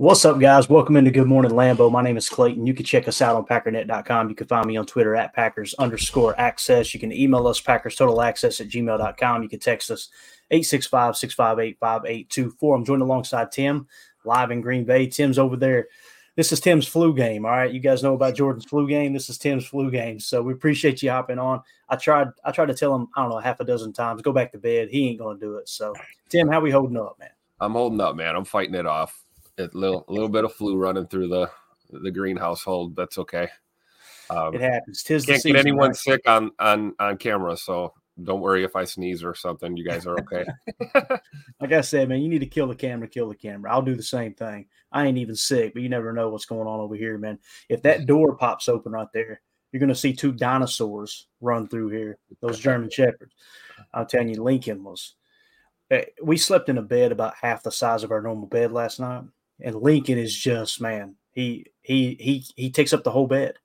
What's up, guys? Welcome into Good Morning Lambeau. My name is Clayton. You can check us out on packernet.com. You can find me on Twitter at Packers underscore access. You can email us Packers total access at gmail.com. You can text us 865 658 5824. I'm joined alongside Tim live in Green Bay. Tim's over there. This is Tim's flu game. All right. You guys know about Jordan's flu game. This is Tim's flu game. So we appreciate you hopping on. I tried, I tried to tell him, I don't know, half a dozen times, go back to bed. He ain't gonna do it. So Tim, how we holding up, man? I'm holding up, man. I'm fighting it off a little a little bit of flu running through the the green household. That's okay. Um, it happens. Tis can't get anyone right? sick on on on camera, so don't worry if I sneeze or something. You guys are okay. like I said, man, you need to kill the camera, kill the camera. I'll do the same thing. I ain't even sick, but you never know what's going on over here, man. If that door pops open right there, you're gonna see two dinosaurs run through here. Those German shepherds. I'm telling you, Lincoln was. Eh, we slept in a bed about half the size of our normal bed last night and Lincoln is just man, he he he he takes up the whole bed.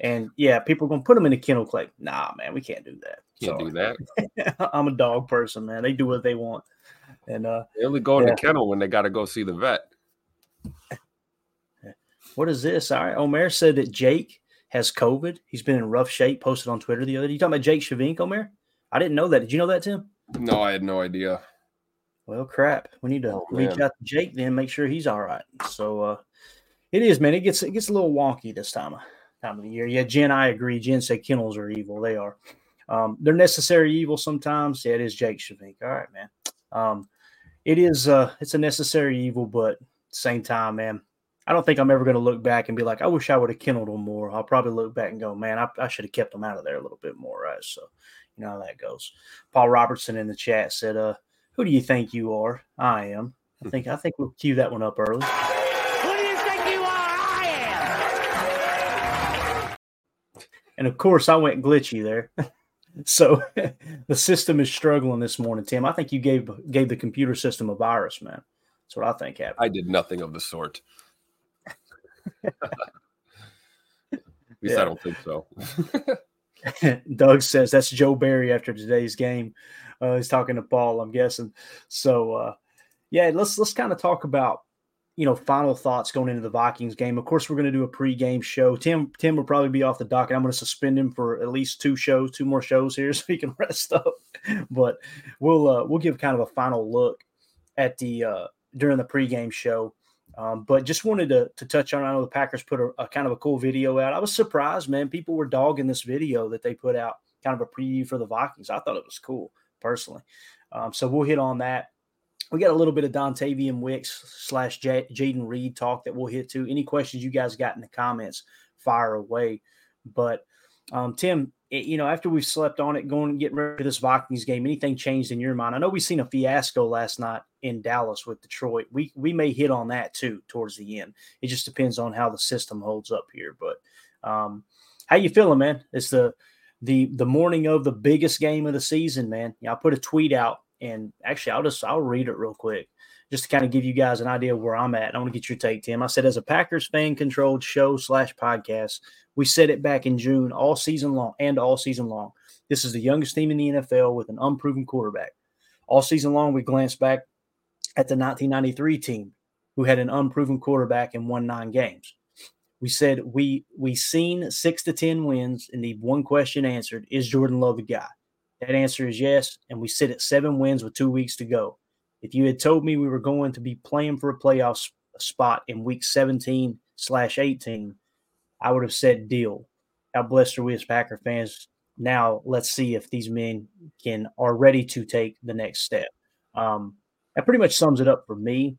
And yeah, people are gonna put him in a kennel clay. Nah, man, we can't do that. Can't do that. I'm a dog person, man. They do what they want. And uh they only go in yeah. the kennel when they gotta go see the vet. What is this? All right. Omer said that Jake has COVID. He's been in rough shape, posted on Twitter the other day. You talking about Jake Shavink, Omer? I didn't know that. Did you know that, Tim? No, I had no idea. Well, crap. We need to oh, reach out to Jake then, make sure he's all right. So uh it is, man. It gets it gets a little wonky this time of time of the year. Yeah, Jen, I agree. Jen said kennels are evil. They are. Um, they're necessary evil sometimes. Yeah, it is Jake Shavink. All right, man. Um, it is uh it's a necessary evil, but same time, man. I don't think I'm ever going to look back and be like, I wish I would have kenneled them more. I'll probably look back and go, man, I, I should have kept them out of there a little bit more, right? So, you know how that goes. Paul Robertson in the chat said, uh, who do you think you are? I am. I hmm. think I think we'll cue that one up early. Who do you think you are? I am. And of course, I went glitchy there. so the system is struggling this morning, Tim. I think you gave gave the computer system a virus, man. That's what I think happened. I did nothing of the sort. At least yeah. I don't think so. Doug says that's Joe Barry after today's game. Uh, he's talking to Paul, I'm guessing. So, uh, yeah, let's let's kind of talk about you know final thoughts going into the Vikings game. Of course, we're going to do a pregame show. Tim Tim will probably be off the docket. I'm going to suspend him for at least two shows, two more shows here, so he can rest up. But we'll uh, we'll give kind of a final look at the uh, during the pregame show. Um, but just wanted to, to touch on. I know the Packers put a, a, kind of a cool video out. I was surprised, man. People were dogging this video that they put out, kind of a preview for the Vikings. I thought it was cool personally. Um, so we'll hit on that. We got a little bit of Dontayvion Wicks slash Jayden Reed talk that we'll hit to. Any questions you guys got in the comments, fire away. But um, Tim, it, you know, after we've slept on it, going and getting ready for this Vikings game, anything changed in your mind? I know we've seen a fiasco last night in Dallas with Detroit. We we may hit on that too towards the end. It just depends on how the system holds up here. But um, how you feeling, man? It's the the the morning of the biggest game of the season, man. Yeah, I put a tweet out, and actually, I'll just I'll read it real quick just to kind of give you guys an idea of where I'm at. I want to get your take, Tim. I said, as a Packers fan controlled show slash podcast, we said it back in June, all season long and all season long. This is the youngest team in the NFL with an unproven quarterback. All season long, we glanced back at the 1993 team who had an unproven quarterback and won nine games. We said we we seen six to ten wins, and the one question answered is Jordan Love the guy. That answer is yes, and we sit at seven wins with two weeks to go. If you had told me we were going to be playing for a playoff spot in week 17 slash 18, I would have said deal. How blessed are we as Packer fans? Now let's see if these men can are ready to take the next step. Um, that pretty much sums it up for me.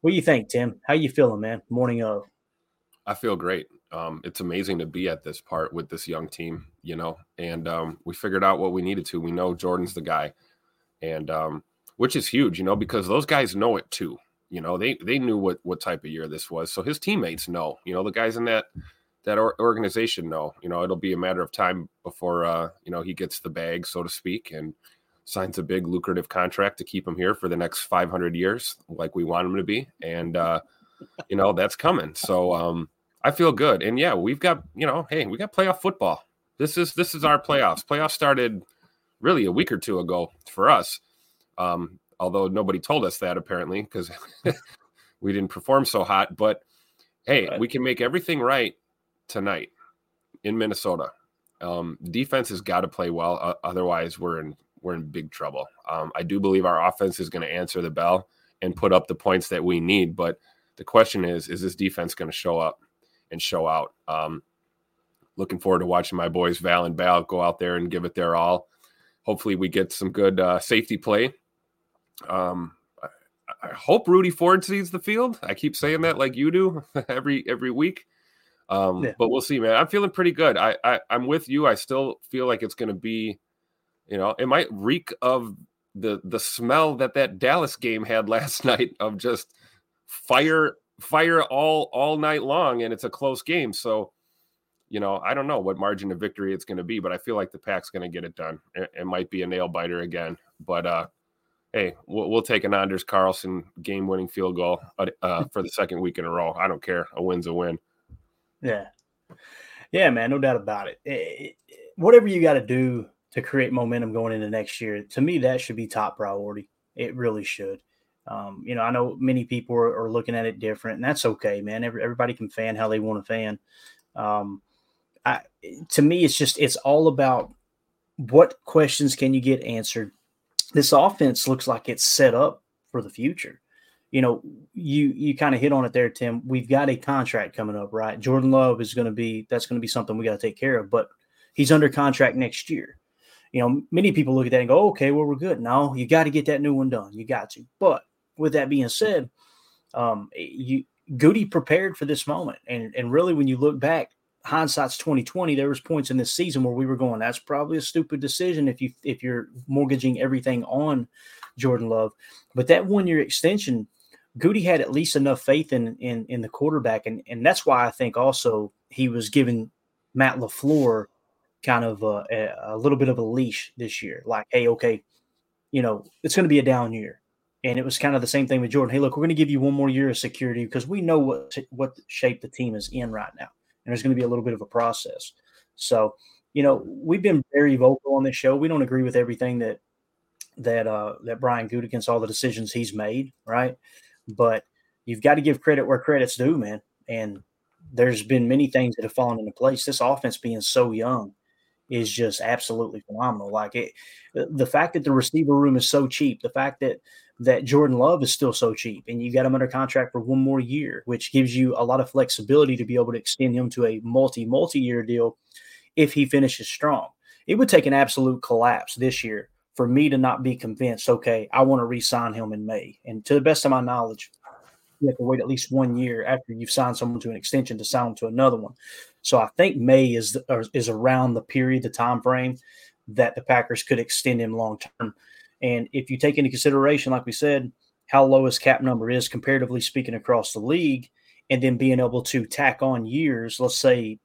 What do you think, Tim? How you feeling, man? Morning of. I feel great. Um, it's amazing to be at this part with this young team, you know, and um, we figured out what we needed to. We know Jordan's the guy, and um, which is huge, you know, because those guys know it too. You know, they they knew what what type of year this was, so his teammates know. You know, the guys in that that organization know. You know, it'll be a matter of time before uh, you know he gets the bag, so to speak, and signs a big lucrative contract to keep him here for the next 500 years, like we want him to be, and uh, you know that's coming. So um, I feel good, and yeah, we've got you know, hey, we got playoff football. This is this is our playoffs. Playoffs started really a week or two ago for us um, although nobody told us that apparently because we didn't perform so hot. But hey, right. we can make everything right tonight in Minnesota. Um, defense has got to play well, uh, otherwise we're in we're in big trouble. Um, I do believe our offense is going to answer the bell and put up the points that we need, but the question is, is this defense going to show up and show out? Um, looking forward to watching my boys Val and Bal go out there and give it their all. Hopefully, we get some good uh, safety play um, I, I hope Rudy Ford sees the field. I keep saying that like you do every every week. Um, yeah. but we'll see, man. I'm feeling pretty good. I, I I'm with you. I still feel like it's going to be, you know, it might reek of the the smell that that Dallas game had last night of just fire fire all all night long, and it's a close game. So, you know, I don't know what margin of victory it's going to be, but I feel like the Pack's going to get it done. It, it, might be a nail biter again, but uh, hey, we'll, we'll take an Anders Carlson game winning field goal uh, uh for the second week in a row. I don't care. A win's a win. Yeah. Yeah, man. No doubt about it. it, it whatever you got to do to create momentum going into next year, to me, that should be top priority. It really should. Um, you know, I know many people are, are, looking at it different, and that's okay, man. Every, everybody can fan how they want to fan. Um, I, to me, it's just it's all about what questions can you get answered this offense looks like it's set up for the future. You know, you you kind of hit on it there, Tim. We've got a contract coming up, right? Jordan Love is going to be that's going to be something we got to take care of, but he's under contract next year. You know, many people look at that and go, "Okay, well, we're good." No, you got to get that new one done. You got to. But with that being said, um, you Goody prepared for this moment, and and really, when you look back, hindsight's 2020 there was points in this season where we were going that's probably a stupid decision if you if you're mortgaging everything on jordan love. But that one year extension goody had at least enough faith in in in the quarterback. And and that's why i think also he was giving matt lafleur kind of a, a little bit of a leash this year. Like hey okay you know it's going to be a down year and it was kind of the same thing with jordan hey look we're going to give you one more year of security because we know what what shape the team is in right now and there's going to be a little bit of a process. So, you know, we've been very vocal on this show. We don't agree with everything that that uh, that Brian Gutekunst, all the decisions he's made, right? But you've got to give credit where credit's due, man. And there's been many things that have fallen into place. This offense being so young is just absolutely phenomenal. Like it, the fact that the receiver room is so cheap, the fact that that Jordan Love is still so cheap and you got him under contract for one more year, which gives you a lot of flexibility to be able to extend him to a multi, multi year deal if he finishes strong. It would take an absolute collapse this year for me to not be convinced, okay, I want to re sign him in May. And to the best of my knowledge, you have to wait at least one year after you've signed someone to an extension to sign them to another one. So I think May is is around the period, the time frame that the Packers could extend him long term. And if you take into consideration, like we said, how low his cap number is comparatively speaking across the league, and then being able to tack on years, let's say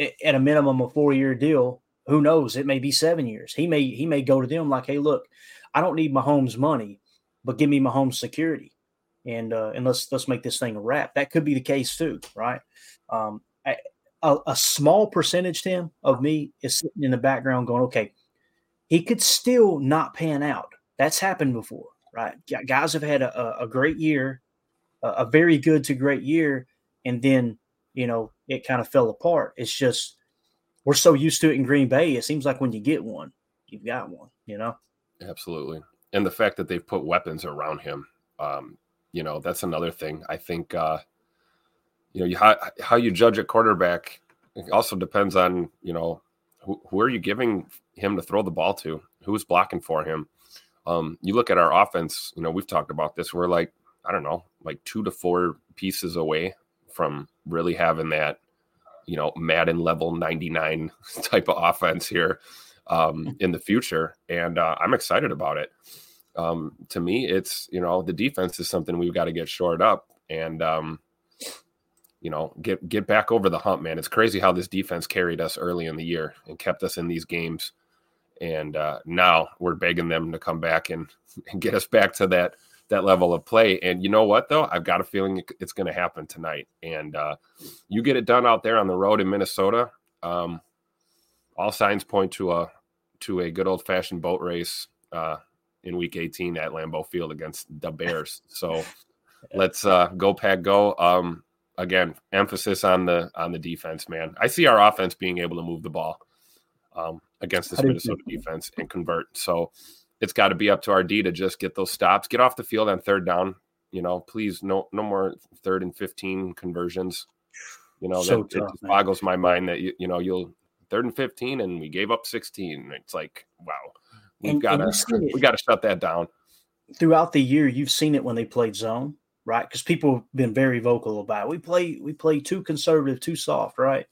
at a minimum a four year deal. Who knows? It may be seven years. He may he may go to them like, hey, look, I don't need Mahomes' money, but give me my Mahomes' security, and uh, and let's let's make this thing a wrap. That could be the case too, right? Um, I, a, a small percentage, Tim, of me is sitting in the background going, okay, he could still not pan out. That's happened before, right? Guys have had a, a great year, a very good to great year, and then you know it kind of fell apart. It's just we're so used to it in Green Bay. It seems like when you get one, you've got one. You know. Absolutely, and the fact that they've put weapons around him, um, you know, that's another thing. I think, uh, you know, you, how how you judge a quarterback also depends on you know who, who are you giving him to throw the ball to, who's blocking for him. Um, you look at our offense. You know, we've talked about this. We're like, I don't know, like two to four pieces away from really having that, you know, Madden level 99 type of offense here um, in the future. And uh, I'm excited about it. Um, to me, it's, you know, the defense is something we've got to get shored up and, um, you know, get get back over the hump, man. It's crazy how this defense carried us early in the year and kept us in these games. And uh, now we're begging them to come back and, and get us back to that that level of play. And you know what, though? I've got a feeling it's going to happen tonight. And uh, you get it done out there on the road in Minnesota. Um, all signs point to a to a good old fashioned boat race uh, in Week 18 at Lambeau Field against the Bears. So let's uh, go pack go. Um, again, emphasis on the on the defense, man. I see our offense being able to move the ball um, against this Minnesota defense and convert. So it's got to be up to our D to just get those stops, get off the field on third down. You know, please no no more third and fifteen conversions. You know, so that, tough, it boggles my mind that you, you know you'll third and fifteen and we gave up sixteen. It's like wow, we've got to we got to shut that down. Throughout the year, you've seen it when they played zone, right? Because people have been very vocal about it. we play we play too conservative, too soft, right?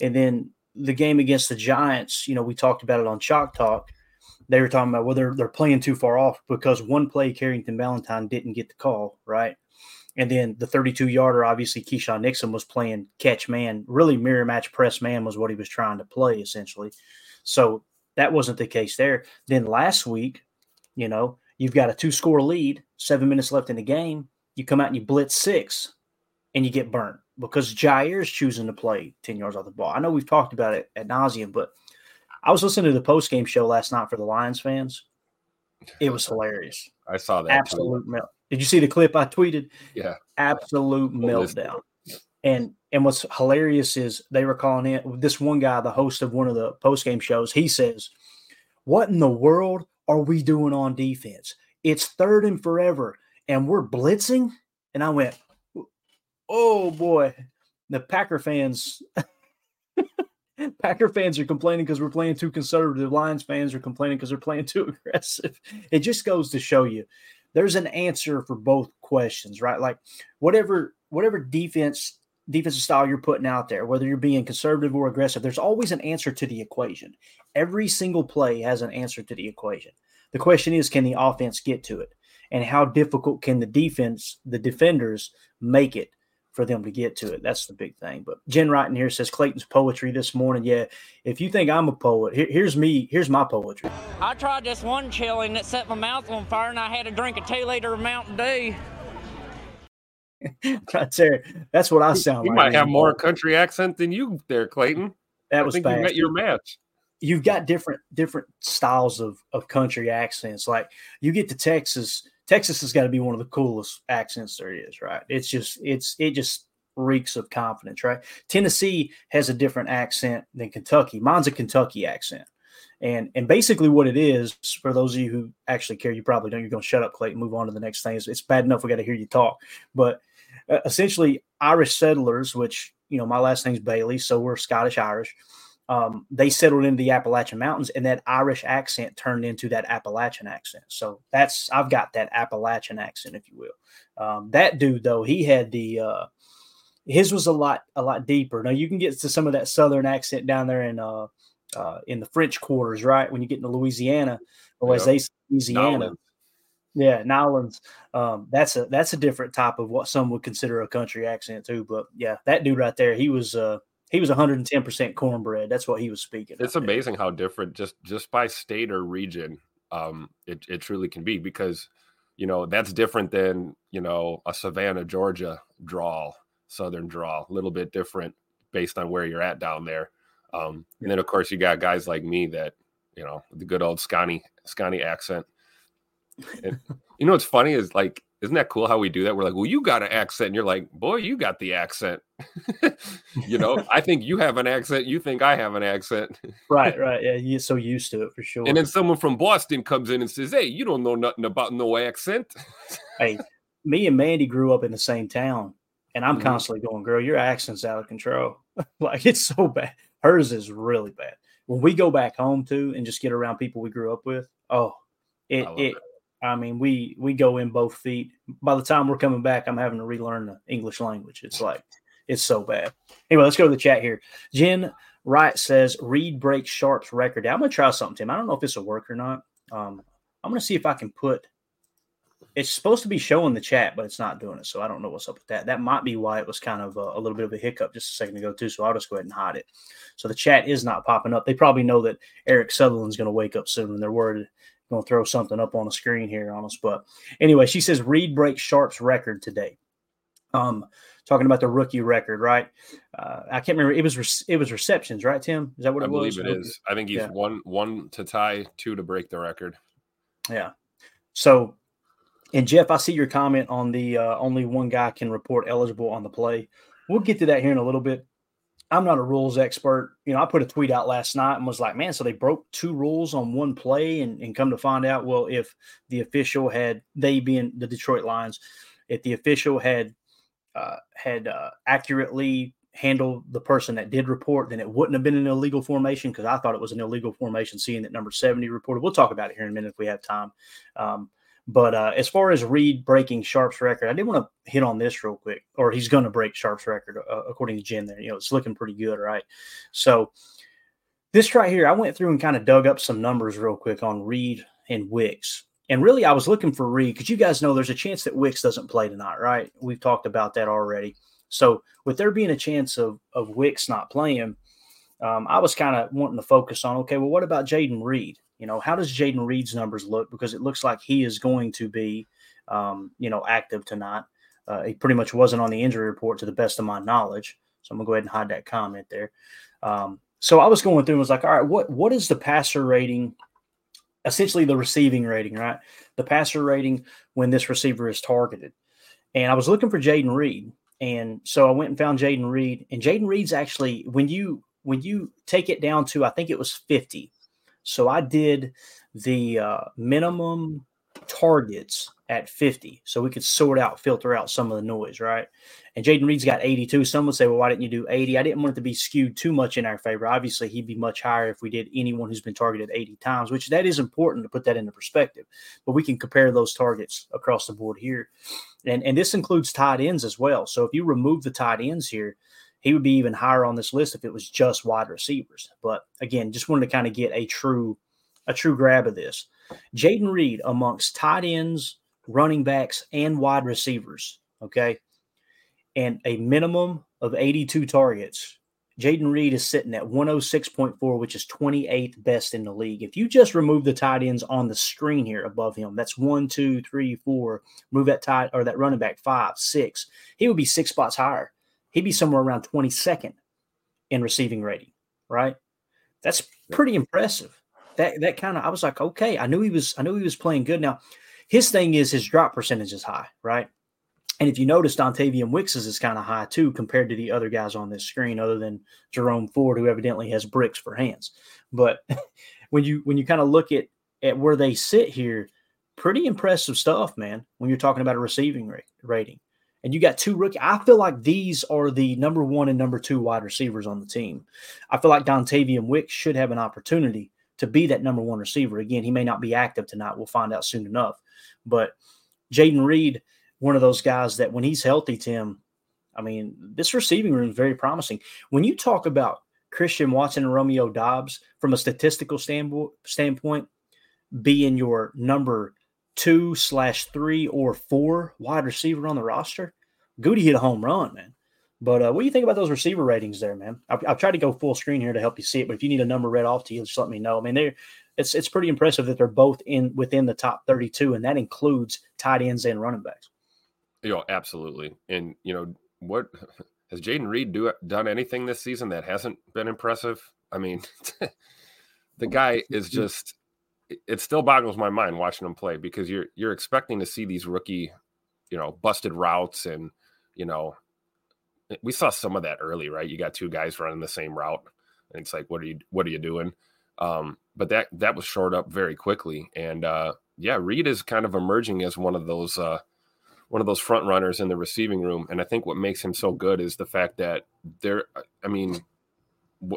And then the game against the Giants, you know, we talked about it on Chalk Talk they were talking about well they're, playing too far off because one play Carrington Valentine didn't get the call right and then the 32 yarder obviously Keisean Nixon was playing catch man really mirror match press man was what he was trying to play essentially so that wasn't the case there then last week you know you've got a two score lead seven minutes left in the game you come out and you blitz six and you get burnt because Jaire is choosing to play 10 yards off the ball. I know we've talked about it at nauseum, but I was listening to the post game show last night for the Lions fans. It was hilarious. I saw that. Absolute melt. Did you see the clip I tweeted? Yeah. Absolute meltdown. And and what's hilarious is they were calling in this one guy, the host of one of the post game shows. He says, "What in the world are we doing on defense? It's third and forever, and we're blitzing." And I went, "Oh boy." The Packer fans Packer fans are complaining because we're playing too conservative. Lions fans are complaining because they're playing too aggressive. It just goes to show you there's an answer for both questions, right? Like whatever whatever defense defensive style you're putting out there, whether you're being conservative or aggressive, there's always an answer to the equation. Every single play has an answer to the equation. The question is, can the offense get to it? And how difficult can the defense, the defenders, make it for them to get to it. That's the big thing. But Jen Wright in here says Clayton's poetry this morning. Yeah, if you think I'm a poet, here, here's me. Here's my poetry. I tried this one chili that set my mouth on fire, and I had to drink a two liter of Mountain Dew. right there. That's what I sound you like. You might have more country accent than you there, Clayton. That was I think you met your match. You've got different different styles of of country accents. Like you get to Texas Texas has got to be one of the coolest accents there is, right? It's just it's it just reeks of confidence, right? Tennessee has a different accent than Kentucky. Mine's a Kentucky accent. And and basically what it is, for those of you who actually care, you probably don't, you're going to shut up, Clayton, move on to the next thing. It's, it's bad enough we got to hear you talk. But uh, essentially, Irish settlers, which, you know, my last name's Bailey, so we're Scottish Irish – um, they settled into the Appalachian Mountains, and that Irish accent turned into that Appalachian accent. So that's I've got that Appalachian accent, if you will. Um, that dude though, he had the uh, his was a lot a lot deeper. Now you can get to some of that Southern accent down there in uh, uh, in the French quarters, right? When you get into Louisiana, or as they say, Louisiana. Yeah, Nowlands. Um, that's a that's a different type of what some would consider a country accent too. But yeah, that dude right there, he was uh, he was 110 percent cornbread. That's what he was speaking. It's amazing how different just just by state or region um, it it truly can be because you know that's different than you know a Savannah, Georgia drawl, Southern drawl, a little bit different based on where you're at down there. Um, and then of course you got guys like me that you know the good old Scotty Scotty accent. And, you know what's funny is like isn't that cool how we do that? We're like, well, you got an accent. And you're like, boy, you got the accent. you know, I think you have an accent. You think I have an accent. right, right. Yeah, you're so used to it for sure. And then someone from Boston comes in and says, hey, you don't know nothing about no accent. hey, me and Mandy grew up in the same town. And I'm mm-hmm. constantly going, girl, your accent's out of control. like it's so bad. Hers is really bad. When we go back home too and just get around people we grew up with, oh, it, it, it I mean, we we go in both feet. By the time we're coming back, I'm having to relearn the English language. It's like it's so bad. Anyway, let's go to the chat here. Jen Wright says Reed breaks Sharpe's record. I'm gonna try something, Tim. I don't know if this will work or not. Um, I'm gonna see if I can put. It's supposed to be showing the chat, but it's not doing it. So I don't know what's up with that. That might be why it was kind of a, a little bit of a hiccup just a second ago too. So I'll just go ahead and hide it. So the chat is not popping up. They probably know that Eric Sutherland's to wake up soon, and they're worried going to throw something up on the screen here on us. But anyway, she says Reed breaks Sharpe's record today. Um, talking about the rookie record, right? Uh, I can't remember. It was re- it was receptions, right, Tim? Is that what it I was? I believe it is. I think he's yeah. one one to tie, two to break the record. Yeah. So, and Jeff, I see your comment on the uh, only one guy can report eligible on the play. We'll get to that here in a little bit. I'm not a rules expert. You know, I put a tweet out last night and was like, man, so they broke two rules on one play and, and come to find out, well, if the official had, they being the Detroit Lions, if the official had, uh, had uh, accurately handled the person that did report, then it wouldn't have been an illegal formation because I thought it was an illegal formation seeing that number 70 reported. We'll talk about it here in a minute if we have time. Um, but uh, as far as Reed breaking Sharpe's record, I did want to hit on this real quick, or he's going to break Sharpe's record uh, according to Jen. There, you know, it's looking pretty good, right? So this right here, I went through and kind of dug up some numbers real quick on Reed and Wicks. And really, I was looking for Reed because you guys know there's a chance that Wicks doesn't play tonight, right? We've talked about that already. So with there being a chance of of Wicks not playing, um, I was kind of wanting to focus on okay, well, what about Jayden Reed? You know, how does Jayden Reed's numbers look? Because it looks like he is going to be, um, you know, active tonight. Uh, he pretty much wasn't on the injury report to the best of my knowledge. So I'm gonna go ahead and hide that comment there. Um, so I was going through and was like, all right, what what is the passer rating? Essentially, the receiving rating, right? The passer rating when this receiver is targeted. And I was looking for Jayden Reed, and so I went and found Jayden Reed. And Jayden Reed's actually when you when you take it down to I think it was 50 so I did the uh, minimum targets at 50 so we could sort out, filter out some of the noise, right? And jayden Reed's got 82. Some would say, well, why didn't you do 80? I didn't want it to be skewed too much in our favor. Obviously, he'd be much higher if we did anyone who's been targeted 80 times, which that is important to put that into perspective. But we can compare those targets across the board here. And, and this includes tight ends as well. So if you remove the tight ends here, he would be even higher on this list if it was just wide receivers. But again, just wanted to kind of get a true a true grab of this. Jayden Reed amongst tight ends, running backs, and wide receivers. Okay. And a minimum of 82 targets. Jayden Reed is sitting at 106.4, which is 28th best in the league. If you just remove the tight ends on the screen here above him, that's one, two, three, four. Move that tight or that running back five, six. He would be six spots higher he'd be somewhere around 22nd in receiving rating, right? That's pretty impressive. That that kind of I was like, okay, I knew he was I knew he was playing good. Now, his thing is his drop percentage is high, right? And if you notice, Dontayvion Wicks's is kind of high too compared to the other guys on this screen, other than Jerome Ford, who evidently has bricks for hands. But when you when you kind of look at at where they sit here, pretty impressive stuff, man. When you're talking about a receiving rate, rating and you got two rookie. I feel like these are the number one and number two wide receivers on the team. I feel like Dontayvion Wicks should have an opportunity to be that number one receiver. Again, he may not be active tonight. We'll find out soon enough. But Jayden Reed, one of those guys that when he's healthy, Tim, I mean, this receiving room is very promising. When you talk about Christian Watson and Romeo Doubs from a statistical standpoint, being your number two slash three or four wide receiver on the roster, Goody hit a home run, man. But uh, what do you think about those receiver ratings there, man? I've, I've, tried to go full screen here to help you see it, but if you need a number read off to you, just let me know. I mean, they it's it's pretty impressive that they're both in within the top 32, and that includes tight ends and running backs. You know, absolutely. And you know what has Jayden Reed do done anything this season that hasn't been impressive? I mean, the guy is just it still boggles my mind watching them play because you're you're expecting to see these rookie, you know, busted routes and you know we saw some of that early, right? You got two guys running the same route, and it's like, what are you what are you doing? Um, but that that was shored up very quickly, and uh, yeah, Reed is kind of emerging as one of those uh, one of those front runners in the receiving room, and I think what makes him so good is the fact that there, I mean,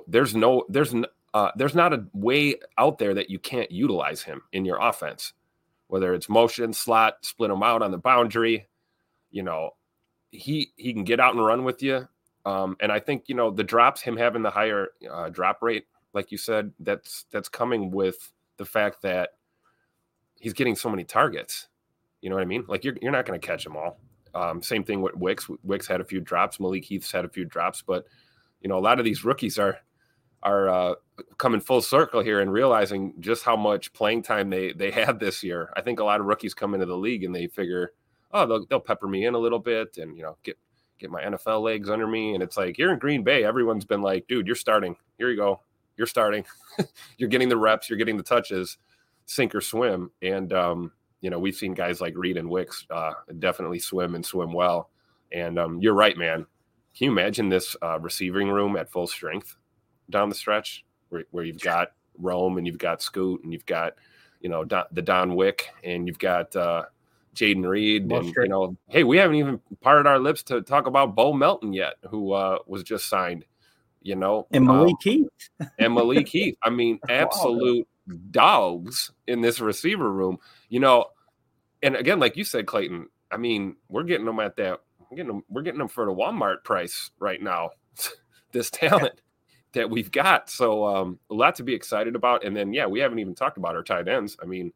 there's no there's uh, there's not a way out there that you can't utilize him in your offense, whether it's motion, slot, split him out on the boundary, you know, he he can get out and run with you. Um, and I think you know the drops, him having the higher uh, drop rate, like you said, that's that's coming with the fact that he's getting so many targets. You know what I mean? Like you're you're not going to catch them all. Um, same thing with Wicks. Wicks had a few drops. Malik Heath's had a few drops, but you know a lot of these rookies are are uh, coming full circle here and realizing just how much playing time they they had this year. I think a lot of rookies come into the league and they figure oh, they'll, they'll pepper me in a little bit and, you know, get, get my NFL legs under me. And it's like, here in Green Bay, everyone's been like, dude, you're starting. Here you go. You're starting. you're getting the reps. You're getting the touches, sink or swim. And, um, you know, we've seen guys like Reed and Wicks uh, definitely swim and swim well. And um, you're right, man. Can you imagine this uh, receiving room at full strength down the stretch where, where you've got Rome and you've got Scoot and you've got, you know, Don, the Don Wick and you've got, uh, Jayden Reed, and you know, hey, we haven't even parted our lips to talk about Bo Melton yet, who uh, was just signed. You know, and Malik um, Heath, and Malik Heath. I mean, absolute wow. dogs in this receiver room. You know, and again, like you said, Clayton. I mean, we're getting them at that. We're getting them. We're getting them for the Walmart price right now. this talent that we've got, so um, a lot to be excited about. And then, yeah, we haven't even talked about our tight ends. I mean,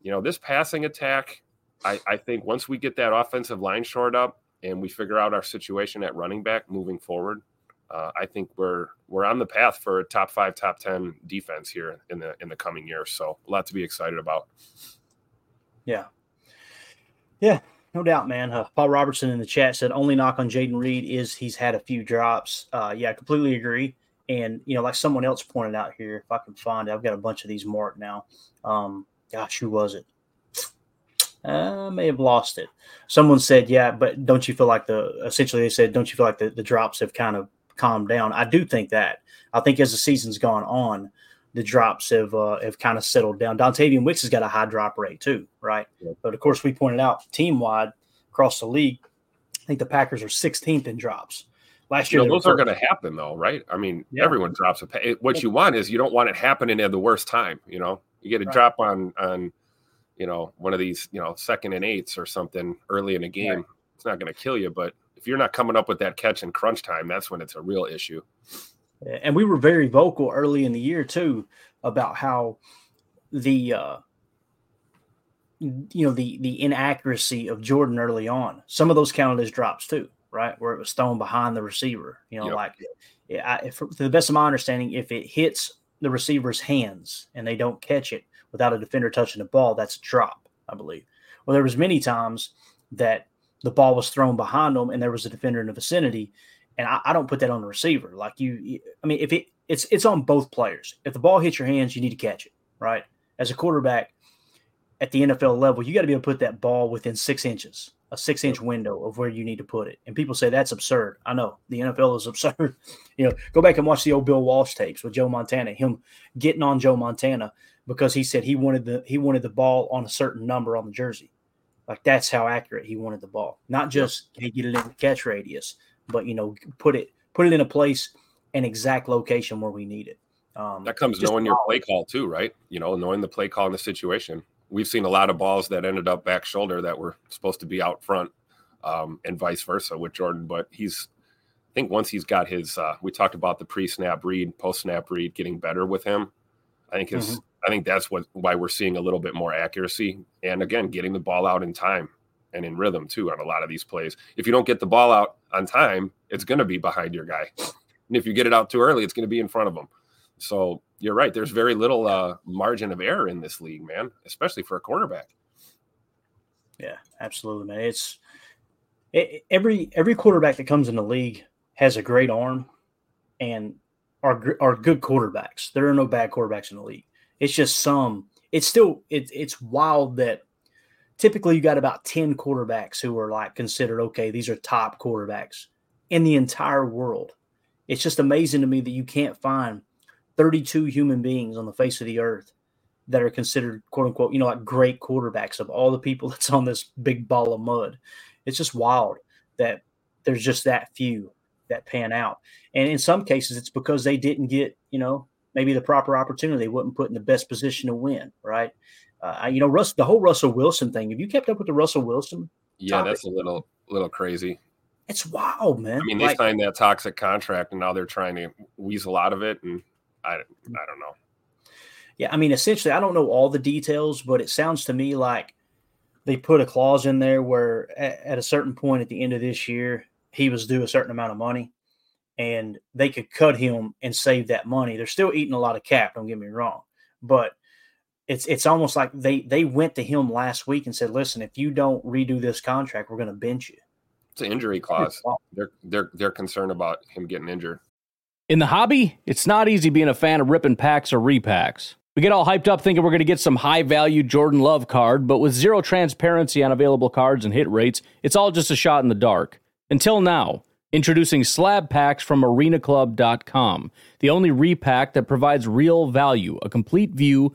you know, this passing attack I, I think once we get that offensive line shored up and we figure out our situation at running back moving forward, uh, I think we're we're on the path for a top five, top ten defense here in the in the coming years. So a lot to be excited about. Yeah, yeah, no doubt, man. Uh, Paul Robertson in the chat said only knock on Jayden Reed is he's had a few drops. Uh, yeah, I completely agree. And you know, like someone else pointed out here, if I can find it, I've got a bunch of these marked now. Um, gosh, who was it? I may have lost it. Someone said, yeah, but don't you feel like the essentially they said, don't you feel like the, the drops have kind of calmed down? I do think that. I think as the season's gone on, the drops have uh, have kind of settled down. Dontayvion Wicks has got a high drop rate too, right? Yeah. But of course, we pointed out team wide across the league, I think the Packers are 16th in drops. Last year, you know, those are going to happen though, right? I mean, yeah. everyone drops a. Pay. What you want is you don't want it happening at the worst time. You know, you get a right. drop on on you know, one of these, you know, second and eights or something early in a game, it's not going to kill you. But if you're not coming up with that catch in crunch time, that's when it's a real issue. And we were very vocal early in the year too about how the uh, you know the the inaccuracy of Jordan early on. Some of those counted as drops too, right? Where it was thrown behind the receiver. You know, yep. like I, if, to the best of my understanding, if it hits the receiver's hands and they don't catch it, without a defender touching the ball, that's a drop, I believe. Well, there was many times that the ball was thrown behind them and there was a defender in the vicinity, and I, I don't put that on the receiver. Like you, I mean, if it it's it's on both players. If the ball hits your hands, you need to catch it, right? As a quarterback at the NFL level, you got to be able to put that ball within six inches, a six inch window of where you need to put it. And people say that's absurd. I know the NFL is absurd. you know, go back and watch the old Bill Walsh tapes with Joe Montana, him getting on Joe Montana because he said he wanted the he wanted the ball on a certain number on the jersey. Like that's how accurate he wanted the ball. Not just can he get it in the catch radius, but you know, put it put it in a place an exact location where we need it. Um, that comes knowing your play call too, right? You know, knowing the play call in the situation. We've seen a lot of balls that ended up back shoulder that were supposed to be out front, um, and vice versa with Jordan. But he's, I think once he's got his, uh, we talked about the pre-snap read, post-snap read getting better with him. I think his mm-hmm. I think that's what why we're seeing a little bit more accuracy and again getting the ball out in time and in rhythm too on a lot of these plays. If you don't get the ball out on time, it's going to be behind your guy. And if you get it out too early, it's going to be in front of him. So you're right. There's very little uh, margin of error in this league, man, especially for a quarterback. Yeah, absolutely, man. It's it, every every quarterback that comes in the league has a great arm and are are good quarterbacks. There are no bad quarterbacks in the league. It's just some. It's still it, it's wild that typically you got about 10 quarterbacks who are like considered okay, these are top quarterbacks in the entire world. It's just amazing to me that you can't find 32 human beings on the face of the earth that are considered quote unquote, you know, like great quarterbacks of all the people that's on this big ball of mud. It's just wild that there's just that few that pan out. And in some cases, it's because they didn't get, you know, maybe the proper opportunity. They wasn't put in the best position to win, right? Uh, you know, Russ, the whole Russell Wilson thing. Have you kept up with the Russell Wilson? Yeah, topic? that's a little, little crazy. It's wild, man. I mean, they like, signed that toxic contract, and now they're trying to weasel out of it, and I, I don't know. Yeah, I mean, essentially, I don't know all the details, but it sounds to me like they put a clause in there where at, at a certain point at the end of this year, he was due a certain amount of money and they could cut him and save that money. They're still eating a lot of cap, don't get me wrong. But it's it's almost like they they went to him last week and said, "Listen, if you don't redo this contract, we're going to bench you." It's an injury clause. They're they're they're concerned about him getting injured. In the hobby, it's not easy being a fan of ripping packs or repacks. We get all hyped up thinking we're going to get some high value Jordan Love card, but with zero transparency on available cards and hit rates, it's all just a shot in the dark. Until now, introducing slab packs from arenaclub.com, the only repack that provides real value, a complete view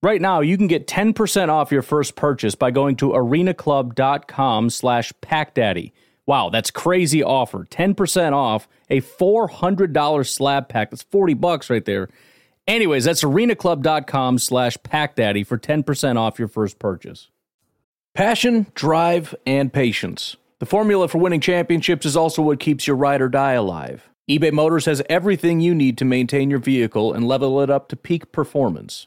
Right now, you can get 10% off your first purchase by going to arenaclub.com slash packdaddy. Wow, that's crazy offer. 10% off a $400 slab pack. That's 40 bucks right there. Anyways, that's arenaclub.com slash packdaddy for 10% off your first purchase. Passion, drive, and patience. The formula for winning championships is also what keeps your ride or die alive eBay Motors has everything you need to maintain your vehicle and level it up to peak performance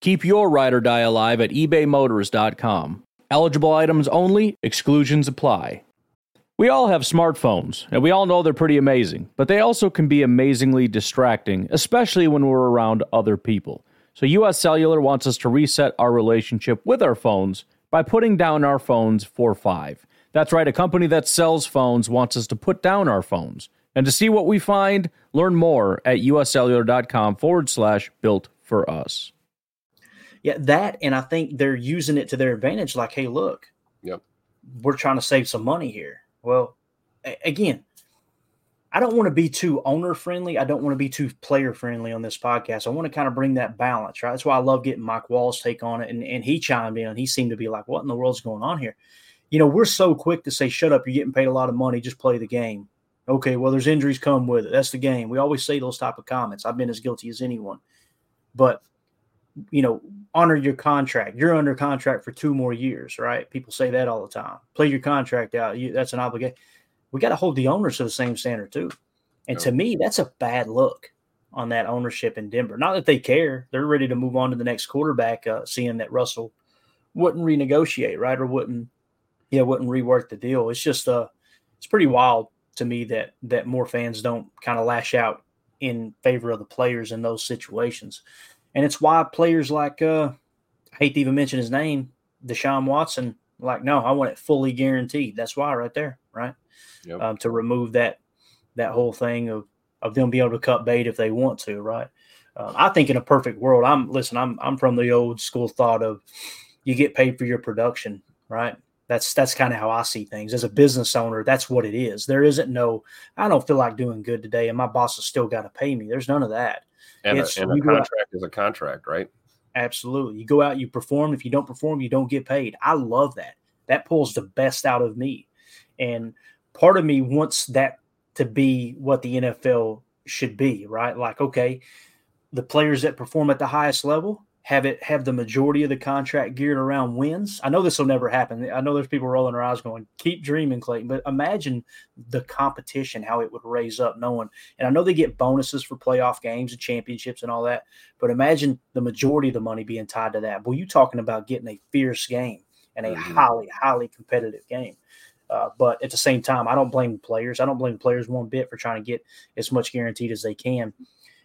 Keep your ride or die alive at ebaymotors.com. Eligible items only, exclusions apply. We all have smartphones, and we all know they're pretty amazing, but they also can be amazingly distracting, especially when we're around other people. So, US Cellular wants us to reset our relationship with our phones by putting down our phones for five. That's right, a company that sells phones wants us to put down our phones. And to see what we find, learn more at uscellular.com forward slash built for us. Yeah, that, and I think they're using it to their advantage. Like, hey, look, yep, we're trying to save some money here. Well, a- again, I don't want to be too owner friendly. I don't want to be too player friendly on this podcast. I want to kind of bring that balance, right? That's why I love getting Mike Wall's take on it. And, and he chimed in. He seemed to be like, what in the world's going on here? You know, we're so quick to say, shut up, you're getting paid a lot of money, just play the game. Okay, well, there's injuries come with it. That's the game. We always say those type of comments. I've been as guilty as anyone. But you know, honor your contract. You're under contract for two more years, right? People say that all the time. Play your contract out. You, that's an obligation. We got to hold the owners to the same standard too. And to me, that's a bad look on that ownership in Denver. Not that they care; they're ready to move on to the next quarterback, uh, seeing that Russell wouldn't renegotiate, right, or wouldn't, yeah, wouldn't rework the deal. It's just uh, it's pretty wild to me that that more fans don't kind of lash out in favor of the players in those situations. And it's why players like uh I hate to even mention his name, Deshaun Watson, like, no, I want it fully guaranteed. That's why right there, right? Yep. Um, to remove that that whole thing of of them being able to cut bait if they want to, right? Uh, I think in a perfect world, I'm listen. I'm I'm from the old school thought of you get paid for your production, right? That's that's kind of how I see things as a business owner. That's what it is. There isn't no. I don't feel like doing good today, and my boss has still got to pay me. There's none of that. And, a, and a contract is a contract, right? Absolutely. You go out, you perform. If you don't perform, you don't get paid. I love that. That pulls the best out of me, and part of me wants that to be what the NFL should be, right? Like, okay, the players that perform at the highest level have it have the majority of the contract geared around wins. I know this will never happen. I know there's people rolling their eyes going, keep dreaming, Clayton. But imagine the competition, how it would raise up knowing. And I know they get bonuses for playoff games and championships and all that. But imagine the majority of the money being tied to that. Well, you talking about getting a fierce game and a mm-hmm. highly, highly competitive game. Uh, but at the same time, I don't blame players. I don't blame players one bit for trying to get as much guaranteed as they can.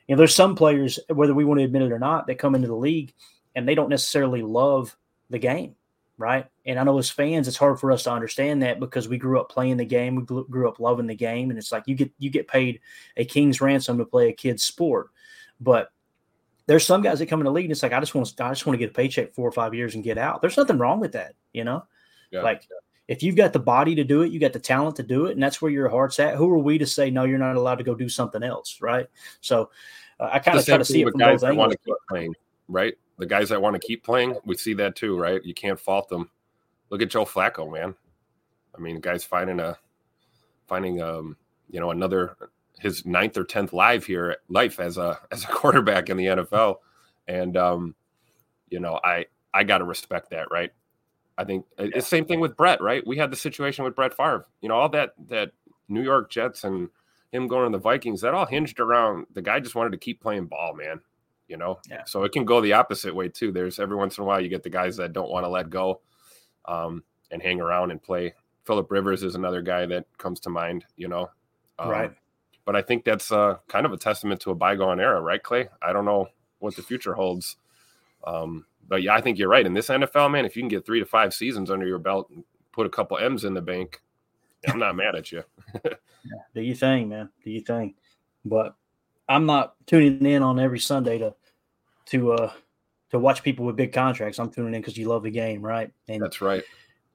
You know, there's some players, whether we want to admit it or not, that come into the league and they don't necessarily love the game, right? And I know as fans, it's hard for us to understand that because we grew up playing the game, we grew up loving the game, and it's like you get you get paid a king's ransom to play a kid's sport, but there's some guys that come in the league and it's like I just want to I just want to get a paycheck four or five years and get out. There's nothing wrong with that, you know. Yeah, like if you've got the body to do it, you got the talent to do it, and that's where your heart's at. Who are we to say no? You're not allowed to go do something else, right? So uh, I kind of try to see it from guys both that want to keep playing, right? The guys that want to keep playing, we see that too, right? You can't fault them. Look at Joe Flacco, man. I mean, guys finding a finding um you know another his ninth or tenth live here life as a as a quarterback in the NFL, and um you know I I got to respect that, right? I think uh, yeah. it's the same thing with Brett, right? We had the situation with Brett Favre. You know, all that that New York Jets and him going to the Vikings, that all hinged around the guy just wanted to keep playing ball, man. You know, yeah. so it can go the opposite way too. There's every once in a while you get the guys that don't want to let go um, and hang around and play. Philip Rivers is another guy that comes to mind. You know, um, right? But I think that's uh, kind of a testament to a bygone era, right, Clay? I don't know what the future holds. Um, but yeah, I think you're right. In this NFL, man, if you can get three to five seasons under your belt and put a couple M's in the bank, I'm not mad at you. yeah, do you think, man? Do you think? But I'm not tuning in on every Sunday to to uh to watch people with big contracts. I'm tuning in because you love the game, right? And that's right.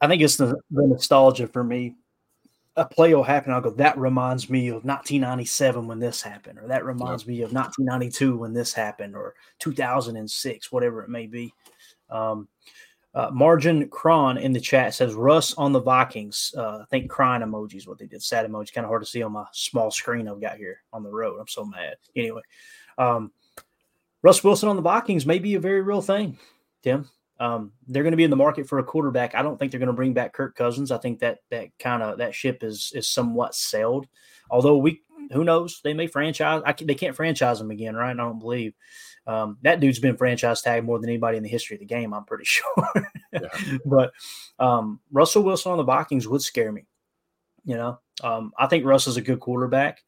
I think it's the, the nostalgia for me. A play will happen. I'll go. That reminds me of 1997 when this happened, or that reminds yep. me of 1992 when this happened, or 2006, whatever it may be. Um, uh, Margin Cron in the chat says Russ on the Vikings. Uh, I think crying emoji is what they did. Sad emoji, kind of hard to see on my small screen I've got here on the road. I'm so mad. Anyway, um, Russ Wilson on the Vikings may be a very real thing, Tim. Um, they're going to be in the market for a quarterback. I don't think they're going to bring back Kirk Cousins. I think that that kind of that ship is is somewhat sailed. Although we, who knows, they may franchise. I can, they can't franchise him again, right? I don't believe. Um, that dude's been franchise tagged more than anybody in the history of the game. I'm pretty sure. yeah. But um, Russell Wilson on the Vikings would scare me. You know, um, I think Russ is a good quarterback.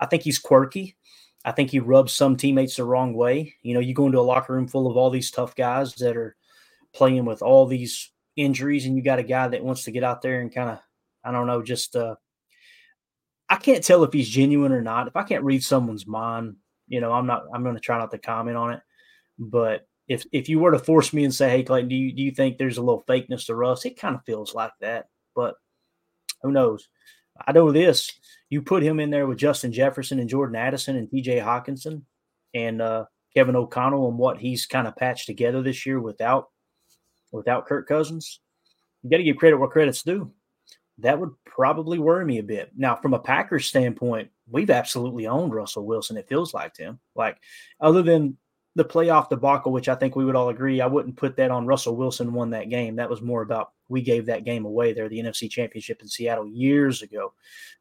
I think he's quirky. I think he rubs some teammates the wrong way. You know, you go into a locker room full of all these tough guys that are playing with all these injuries, and you got a guy that wants to get out there and kind of, I don't know, just uh, I can't tell if he's genuine or not. If I can't read someone's mind, you know, I'm not. I'm going to try not to comment on it. But if if you were to force me and say, "Hey, Clayton, do you do you think there's a little fakeness to Russ?" It kind of feels like that, but who knows? I know this. You put him in there with Justin Jefferson and Jordan Addison and T.J. Hockenson and uh, Kevin O'Connell and what he's kind of patched together this year without without Kirk Cousins. You got to give credit where credit's due. That would probably worry me a bit. Now, from a Packers standpoint, we've absolutely owned Russell Wilson. It feels like Tim. Like other than the playoff debacle, which I think we would all agree, I wouldn't put that on Russell Wilson won that game. That was more about we gave that game away there, the NFC Championship in Seattle years ago.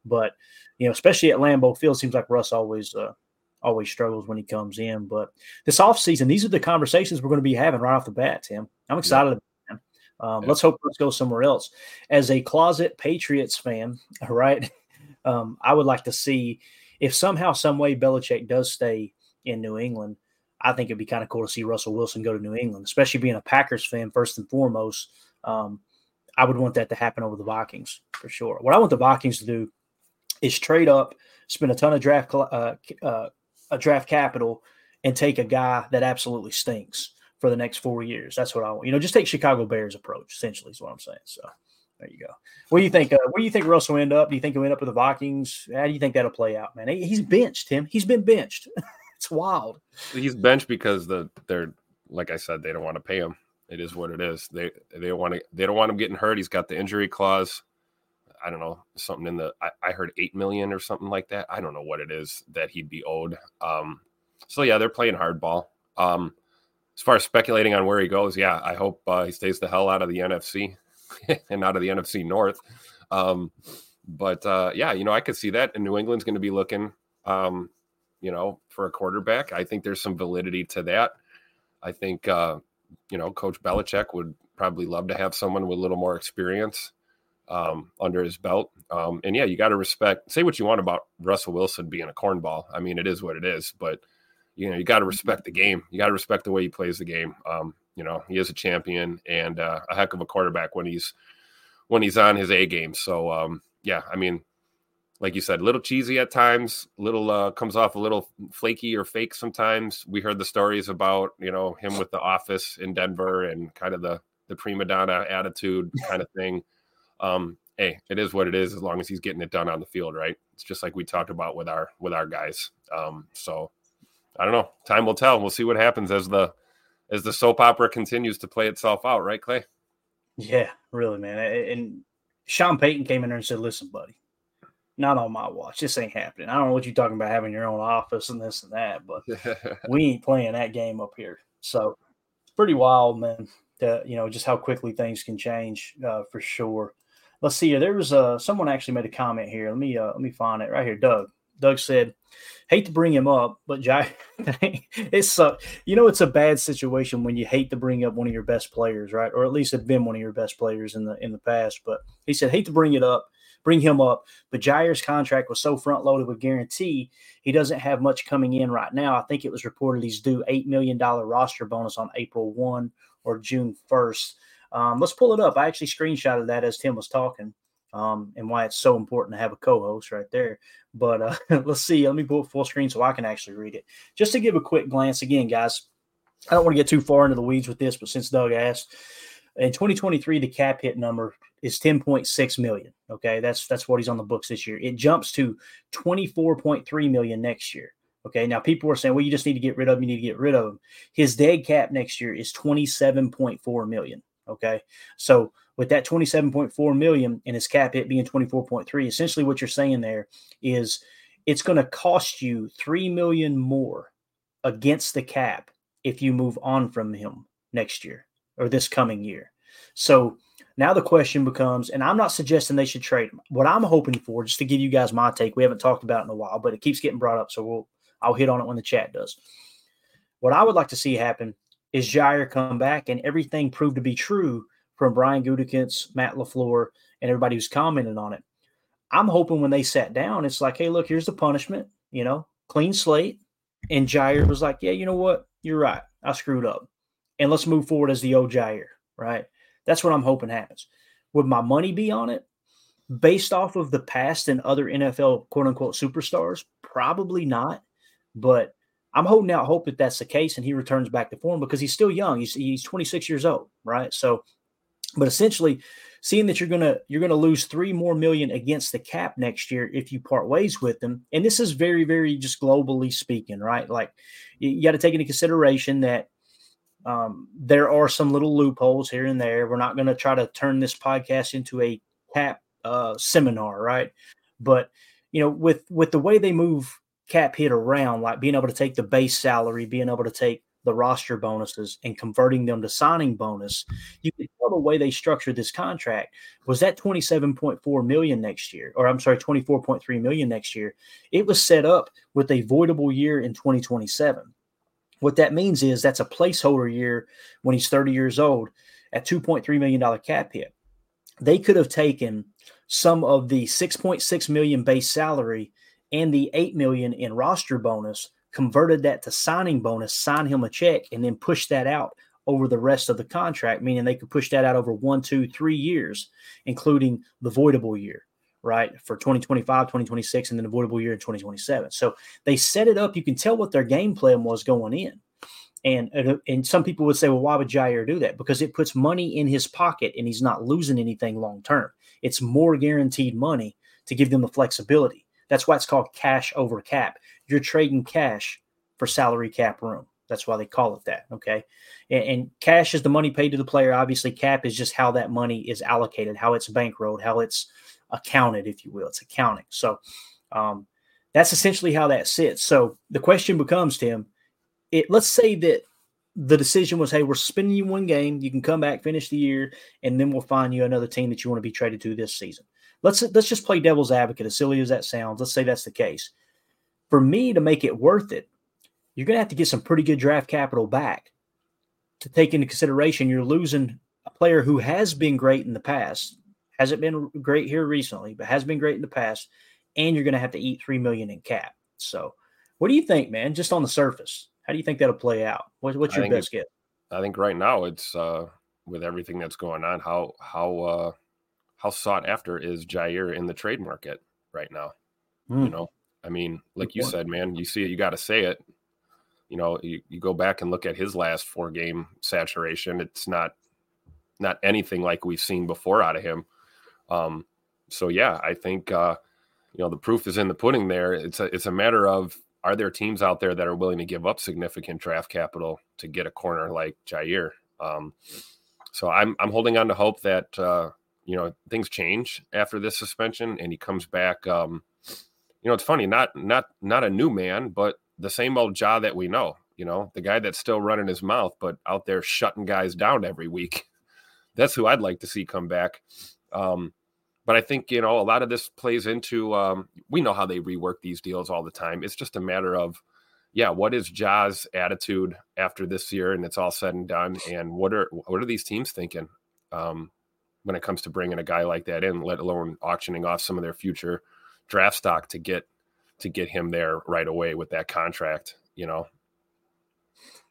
But you know, especially at Lambeau Field, seems like Russ always uh, always struggles when he comes in. But this offseason, these are the conversations we're going to be having right off the bat, Tim. I'm excited yeah. about um, yeah. Let's hope let's go somewhere else. As a closet Patriots fan, right? Um, I would like to see if somehow, some way, Belichick does stay in New England. I think it'd be kind of cool to see Russell Wilson go to New England, especially being a Packers fan first and foremost. Um, I would want that to happen over the Vikings for sure. What I want the Vikings to do is trade up, spend a ton of draft uh, uh, a draft capital, and take a guy that absolutely stinks for the next four years. That's what I want. You know, just take Chicago Bears approach. Essentially, is what I'm saying. So there you go. What do you think? Uh, where do you think Russell end up? Do you think he'll end up with the Vikings? How do you think that'll play out, man? He's benched, Tim. He's been benched. it's wild. He's benched because the they're like I said, they don't want to pay him. It is what it is. They they don't want to they don't want him getting hurt. He's got the injury clause. I don't know something in the I, I heard eight million or something like that. I don't know what it is that he'd be owed. Um, so yeah, they're playing hardball. Um, as far as speculating on where he goes, yeah, I hope uh, he stays the hell out of the NFC and out of the NFC North. Um, but uh, yeah, you know, I could see that. And New England's going to be looking, um, you know, for a quarterback. I think there's some validity to that. I think, uh, you know, Coach Belichick would probably love to have someone with a little more experience um, under his belt. Um, and yeah, you got to respect. Say what you want about Russell Wilson being a cornball. I mean, it is what it is. But you know, you got to respect the game. You got to respect the way he plays the game. Um, you know, he is a champion and uh, a heck of a quarterback when he's when he's on his A game. So um, yeah, I mean, like you said, a little cheesy at times, little uh, comes off a little flaky or fake sometimes. We heard the stories about you know him with the office in Denver and kind of the the prima donna attitude kind of thing. Um, hey, it is what it is as long as he's getting it done on the field, right? It's just like we talked about with our with our guys. Um, so I don't know. Time will tell. We'll see what happens as the as the soap opera continues to play itself out, right, Clay? Yeah, really, man. And Sean Payton came in there and said, "Listen, buddy, not on my watch. This ain't happening. I don't know what you're talking about having your own office and this and that, but we ain't playing that game up here." So it's pretty wild, man. To, you know, just how quickly things can change uh, for sure. Let's see here. There was uh, someone actually made a comment here. Let me uh, let me find it right here. Doug. Doug said, hate to bring him up, but Jai, it's uh, you know it's a bad situation when you hate to bring up one of your best players, right? Or at least have been one of your best players in the in the past. But he said, hate to bring it up, bring him up, but Jaire's contract was so front loaded with guarantee, he doesn't have much coming in right now. I think it was reported he's due eight million dollar roster bonus on April one or June first. Um, let's pull it up. I actually screenshotted that as Tim was talking um, and why it's so important to have a co-host right there. But uh, let's see. Let me pull it full screen so I can actually read it. Just to give a quick glance again, guys. I don't want to get too far into the weeds with this, but since Doug asked, in 2023 the cap hit number is 10.6 million. Okay, that's that's what he's on the books this year. It jumps to 24.3 million next year. Okay, now people are saying, well, you just need to get rid of him. You need to get rid of him. His dead cap next year is 27.4 million. Okay, so with that 27.4 million and his cap hit being 24.3, essentially what you're saying there is it's going to cost you 3 million more against the cap if you move on from him next year or this coming year. So now the question becomes, and I'm not suggesting they should trade him. What I'm hoping for, just to give you guys my take, we haven't talked about in a while, but it keeps getting brought up, so we'll I'll hit on it when the chat does. What I would like to see happen is Jaire come back and everything proved to be true from Brian Gutekunst, Matt LaFleur, and everybody who's commented on it. I'm hoping when they sat down, it's like, hey, look, here's the punishment, you know, clean slate. And Jaire was like, yeah, you know what? You're right. I screwed up. And let's move forward as the old Jaire, right? That's what I'm hoping happens. Would my money be on it? Based off of the past and other NFL quote unquote superstars? Probably not. But I'm holding out hope that that's the case and he returns back to form because he's still young. He's, he's 26 years old, right? So but essentially, seeing that you're gonna you're gonna lose three more million against the cap next year if you part ways with them, and this is very very just globally speaking, right? Like you, got to take into consideration that um, there are some little loopholes here and there. We're not to try to turn this podcast into a cap uh, seminar, right? But you know, with with the way they move cap hit around, like being able to take the base salary, being able to take the roster bonuses and converting them to signing bonus, you can tell the way they structured this contract was that 27.4 million next year, or I'm sorry, 24.3 million next year. It was set up with a voidable year in 2027. What that means is that's a placeholder year when he's 30 years old at $2.3 million cap hit. They could have taken some of the 6.6 million base salary and the 8 million in roster bonus converted that to signing bonus, sign him a check, and then push that out over the rest of the contract, meaning they could push that out over one, two, three years, including the voidable year, right, for 2025, 2026, and then the voidable year in 2027. So they set it up. You can tell what their game plan was going in. And, and some people would say, well, why would Jaire do that? Because it puts money in his pocket and he's not losing anything long term. It's more guaranteed money to give them the flexibility. That's why it's called cash over cap. You're trading cash for salary cap room. That's why they call it that. Okay. And, and, cash is the money paid to the player. Obviously, cap is just how that money is allocated, how it's bankrolled, how it's accounted, if you will. It's accounting. So um, that's essentially how that sits. So the question becomes, Tim, it, let's say that the decision was, hey, we're spending you one game. You can come back, finish the year, and then we'll find you another team that you want to be traded to this season. Let's let's just play devil's advocate, as silly as that sounds. Let's say that's the case. For me to make it worth it, you're going to have to get some pretty good draft capital back to take into consideration you're losing a player who has been great in the past, hasn't been great here recently, but has been great in the past, and you're going to have to eat three million in cap. So, what do you think, man? Just on the surface, how do you think that'll play out? What, what's your best guess? I think right now it's uh, with everything that's going on. How how uh, how sought after is Jaire in the trade market right now? Mm. You hmm. know, I mean, like you said, man, you see it, you got to say it you know, you, you go back and look at his last four game saturation, it's not not anything like we've seen before out of him. Um, so yeah, I think uh, you know the proof is in the pudding. There, it's a it's a matter of are there teams out there that are willing to give up significant draft capital to get a corner like Jaire? Um, so I'm I'm holding on to hope that uh, you know things change after this suspension and he comes back. Um, you know, it's funny, not not not a new man, but the same old jaw that we know, you know, the guy that's still running his mouth, but out there shutting guys down every week. That's who I'd like to see come back. Um, but I think, you know, a lot of this plays into, um, we know how they rework these deals all the time. It's just a matter of, yeah, what is Ja's attitude after this year and it's all said and done? And what are, what are these teams thinking? Um, when it comes to bringing a guy like that in, let alone auctioning off some of their future draft stock to get to get him there right away with that contract, you know.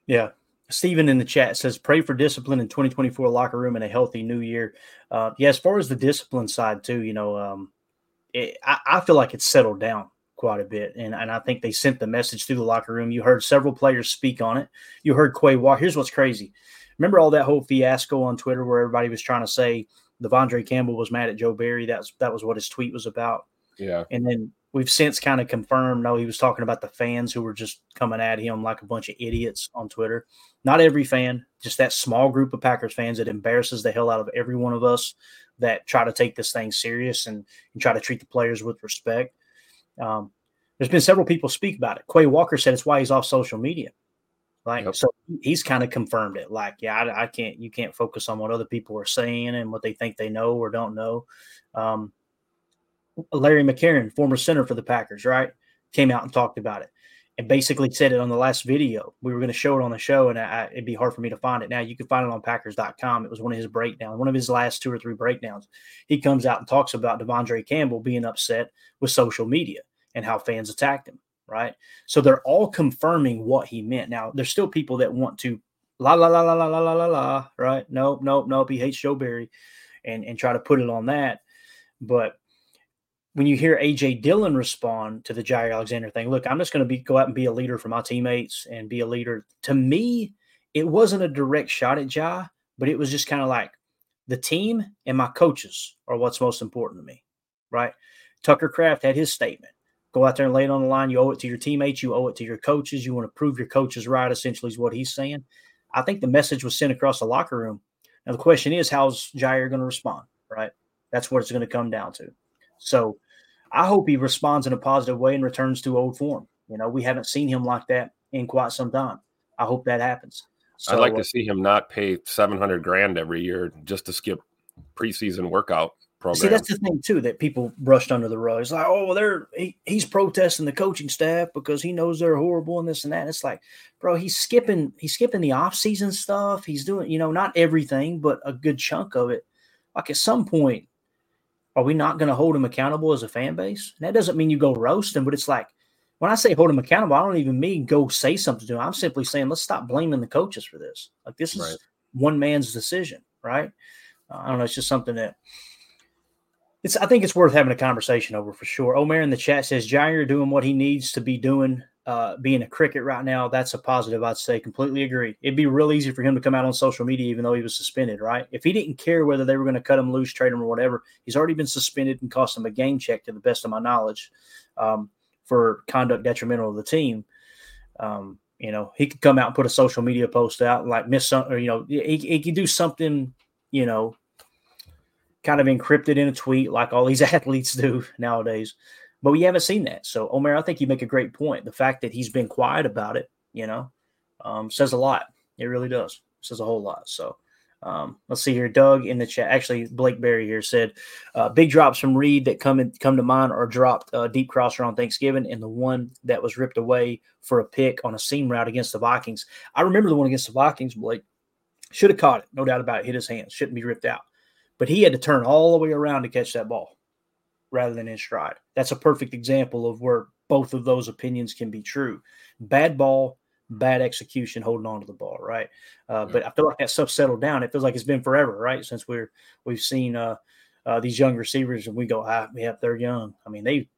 Yeah. Steven in the chat says, pray for discipline in 2024 locker room and a healthy new year. Uh, yeah, as far as the discipline side, too, you know, um, it, I, I, feel like it's settled down quite a bit. And, and I think they sent the message through the locker room. You heard several players speak on it. You heard Quay Walker. Here's what's crazy. Remember all that whole fiasco on Twitter where everybody was trying to say De'Vondre Campbell was mad at Joe Barry? That was, that was what his tweet was about. Yeah. And then we've since kind of confirmed no he was talking about the fans who were just coming at him like a bunch of idiots on twitter not every fan just that small group of packers fans that embarrasses the hell out of every one of us that try to take this thing serious and, and try to treat the players with respect um, there's been several people speak about it quay walker said it's why he's off social media like so he's kind of confirmed it like yeah I, I, can't you can't focus on what other people are saying and what they think they know or don't know um, Larry McCarren, former center for the Packers, right, came out and talked about it and basically said it on the last video. We were going to show it on the show, and I, it'd be hard for me to find it now. You can find it on Packers.com. It was one of his breakdowns, one of his last two or three breakdowns. He comes out and talks about De'Vondre Campbell being upset with social media and how fans attacked him, right? So they're all confirming what he meant. Now, there's still people that want to la la la la la la la la right? Nope, nope, nope. He hates Joe Barry, and and try to put it on that, but when you hear AJ Dillon respond to the Jaire Alexander thing, look, I'm just going to be go out and be a leader for my teammates and be a leader. To me, it wasn't a direct shot at Jai, but it was just kind of like the team and my coaches are what's most important to me, right? Tucker Kraft had his statement. Go out there and lay it on the line. You owe it to your teammates. You owe it to your coaches. You want to prove your coaches right, essentially, is what he's saying. I think the message was sent across the locker room. Now, the question is, how's Jaire going to respond, right? That's what it's going to come down to. So I hope he responds in a positive way and returns to old form. You know, we haven't seen him like that in quite some time. I hope that happens. So, I'd like to uh, see him not pay 700 grand every year just to skip preseason workout program. See, that's the thing too that people brushed under the rug. It's like, oh, they're he, he's protesting the coaching staff because he knows they're horrible and this and that. And it's like, bro, he's skipping he's skipping the off season stuff. He's doing, you know, not everything, but a good chunk of it. Like at some point, are we not going to hold him accountable as a fan base? And that doesn't mean you go roast him, but it's like when I say hold him accountable, I don't even mean go say something to him. I'm simply saying let's stop blaming the coaches for this. Like this is right. one man's decision, right? Uh, I don't know. It's just something that it's I think it's worth having a conversation over for sure. Omer in the chat says Jaire doing what he needs to be doing, uh, being a cricket right now. That's a positive, I'd say. Completely agree. It'd be real easy for him to come out on social media, even though he was suspended, right? If he didn't care whether they were going to cut him loose, trade him, or whatever, he's already been suspended and cost him a game check, to the best of my knowledge, um, for conduct detrimental to the team. Um, you know, he could come out and put a social media post out like miss something, or you know, he, he could do something, you know, kind of encrypted in a tweet like all these athletes do nowadays. But we haven't seen that. So, Omer, I think you make a great point. The fact that he's been quiet about it, you know, um, says a lot. It really does. It says a whole lot. So, um, let's see here. Doug in the chat, actually, Blake Berry here said, uh, "Big drops from Reed that come in, come to mind are dropped uh, deep crosser on Thanksgiving, and the one that was ripped away for a pick on a seam route against the Vikings. I remember the one against the Vikings. Blake should have caught it, no doubt about it. Hit his hands, shouldn't be ripped out but he had to turn all the way around to catch that ball rather than in stride. That's a perfect example of where both of those opinions can be true. Bad ball, bad execution, holding on to the ball, right? Uh, yeah. But I feel like that stuff settled down. It feels like it's been forever, right? Since we're we've seen uh, uh, these young receivers, and we go, ah, yeah, they're young. I mean, they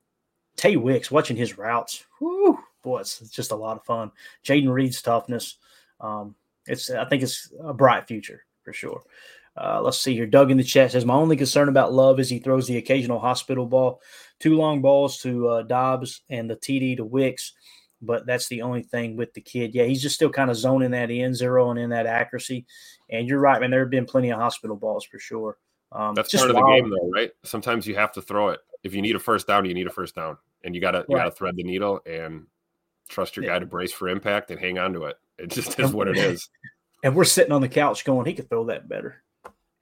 Tay Wicks watching his routes, whoo, boy, it's, it's just a lot of fun. Jayden Reed's toughness, um, it's I think it's a bright future for sure. Uh, let's see here. Doug in the chat says, My only concern about Love is he throws the occasional hospital ball, two long balls to uh, Doubs and the TD to Wicks. But that's the only thing with the kid. Yeah, he's just still kind of zoning that in, zeroing in that accuracy. And you're right, man. There have been plenty of hospital balls for sure. Um, that's part of wild. the game, though, right? Sometimes you have to throw it. If you need a first down, you need a first down, and you gotta you right. gotta thread the needle and trust your yeah. guy to brace for impact and hang on to it. It just is what it is. And we're sitting on the couch going, he could throw that better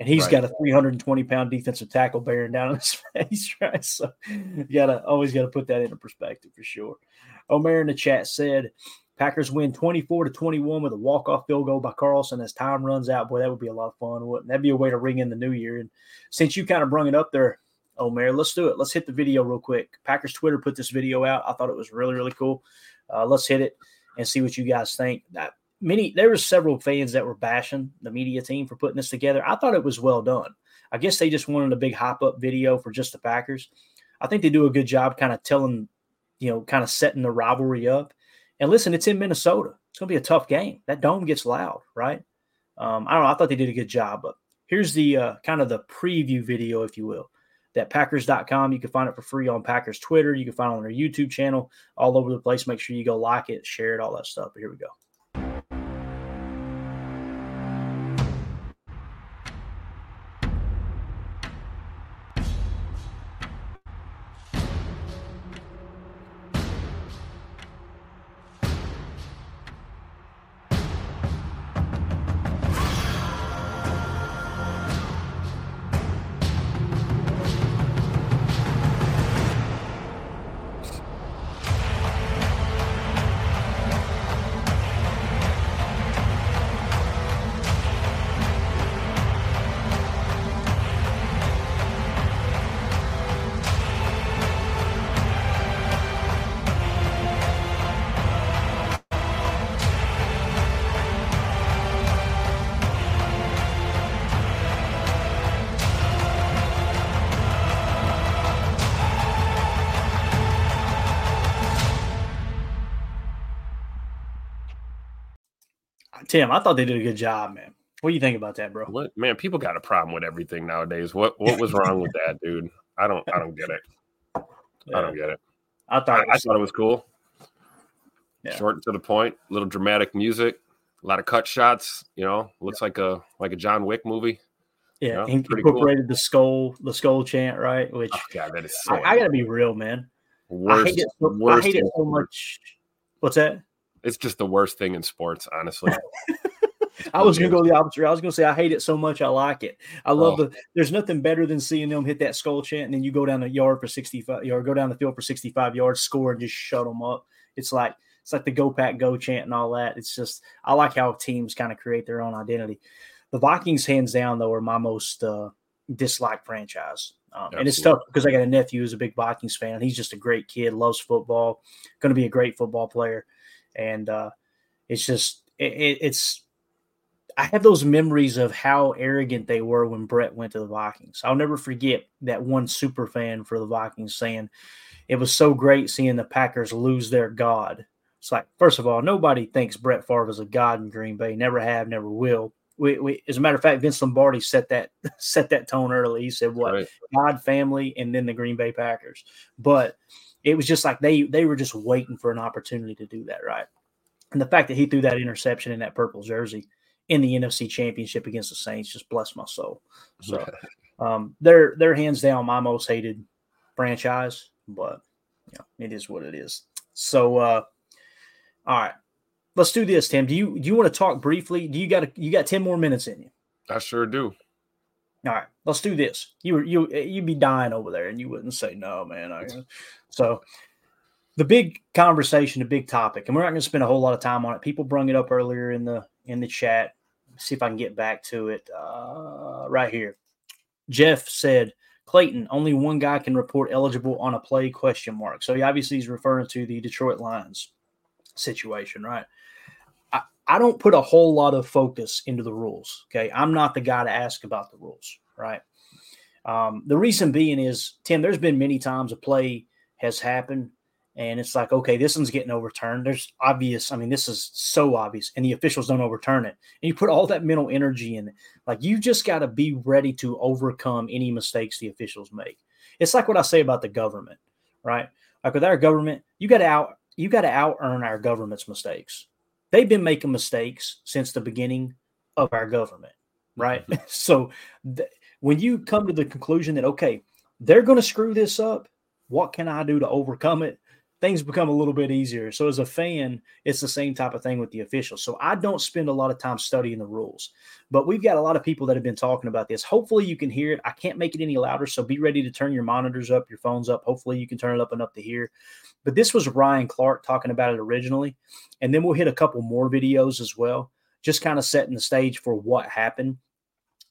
and he's right. got a 320 pound defensive tackle bearing down on his face, right? So you gotta always gotta put that into perspective for sure. Omer in the chat said Packers win 24 to 21 with a walk off field goal by Carlson as time runs out. Boy, that would be a lot of fun, wouldn't that'd be a way to ring in the new year. And since you kind of brung it up there, Omer, let's do it. Let's hit the video real quick. Packers Twitter put this video out. I thought it was really, really cool. Uh, let's hit it and see what you guys think. That many there were several fans that were bashing the media team for putting this together. I thought it was well done. I guess they just wanted a big hop up video for just the Packers. I think they do a good job kind of telling, you know, kind of setting the rivalry up. And listen, it's in Minnesota. It's going to be a tough game. That dome gets loud, right? Um, I don't know. I thought they did a good job, but here's the uh, kind of the preview video, if you will. That Packers.com. You can find it for free on Packers Twitter. You can find it on their YouTube channel, all over the place. Make sure you go like it, share it, all that stuff. But here we go. Tim, I thought they did a good job, man. What do you think about that, bro? What man? People got a problem with everything nowadays. What what was wrong with that, dude? I don't I don't get it. Yeah. I don't get it. I thought it was, I, thought it was cool. Yeah. Short to the point, little dramatic music, a lot of cut shots. You know, looks yeah. like a like a John Wick movie. Yeah, you know, incorporated cool. the skull the skull chant, right? Which oh, God, that is so I, I, gotta be real, man. Worst, I hate it so, I hate it so much. What's that? It's just the worst thing in sports, honestly. I was gonna go the opposite. I was gonna say I hate it so much I like it. I love oh. the. There's nothing better than seeing them hit that skull chant and then you go down the yard for 65 or go down the field for 65 yards, score and just shut them up. It's like it's like the go pack go chant and all that. It's just I like how teams kind of create their own identity. The Vikings, hands down, though, are my most uh, disliked franchise. Um, and it's tough because I got a nephew who's a big Vikings fan. He's just a great kid, loves football, going to be a great football player and uh, it's just it, it's I have those memories of how arrogant they were when Brett went to the Vikings. I'll never forget that one super fan for the Vikings saying it was so great seeing the Packers lose their god. It's like, first of all, nobody thinks Brett Favre is a god in Green Bay. Never have, never will. We, we, as a matter of fact, Vince Lombardi set that set that tone early. He said, "What right. God, family, and then the Green Bay Packers." But it was just like they they were just waiting for an opportunity to do that, right? And the fact that he threw that interception in that purple jersey in the NFC Championship against the Saints just blessed my soul. So um, they're they're hands down my most hated franchise, but you know, it is what it is. So uh, all right, let's do this, Tim. Do you do you want to talk briefly? Do you got you got ten more minutes in you? I sure do. All right, let's do this. You you you'd be dying over there, and you wouldn't say no, man. So the big conversation, the big topic, and we're not going to spend a whole lot of time on it. People brung it up earlier in the in the chat see if I can get back to it uh, right here. Jeff said, Clayton, only one guy can report eligible on a play question mark. So he obviously is referring to the Detroit Lions situation, right? I, don't put a whole lot of focus into the rules. Okay. I'm not the guy to ask about the rules, right? Um, the reason being is, Tim, there's been many times a play has happened and it's like, okay, this one's getting overturned. There's obvious. I mean, this is so obvious, and the officials don't overturn it. And you put all that mental energy in it. Like you just got to be ready to overcome any mistakes the officials make. It's like what I say about the government, right? Like with our government, you got to out you got to out earn our government's mistakes. They've been making mistakes since the beginning of our government, right? Mm-hmm. so th- when you come to the conclusion that okay, they're going to screw this up, what can I do to overcome it? Things become a little bit easier. So as a fan, it's the same type of thing with the officials. So I don't spend a lot of time studying the rules, but we've got a lot of people that have been talking about this. Hopefully you can hear it. I can't make it any louder, so be ready to turn your monitors up, your phones up. Hopefully you can turn it up enough to hear. But this was Ryan Clark talking about it originally, and then we'll hit a couple more videos as well, just kind of setting the stage for what happened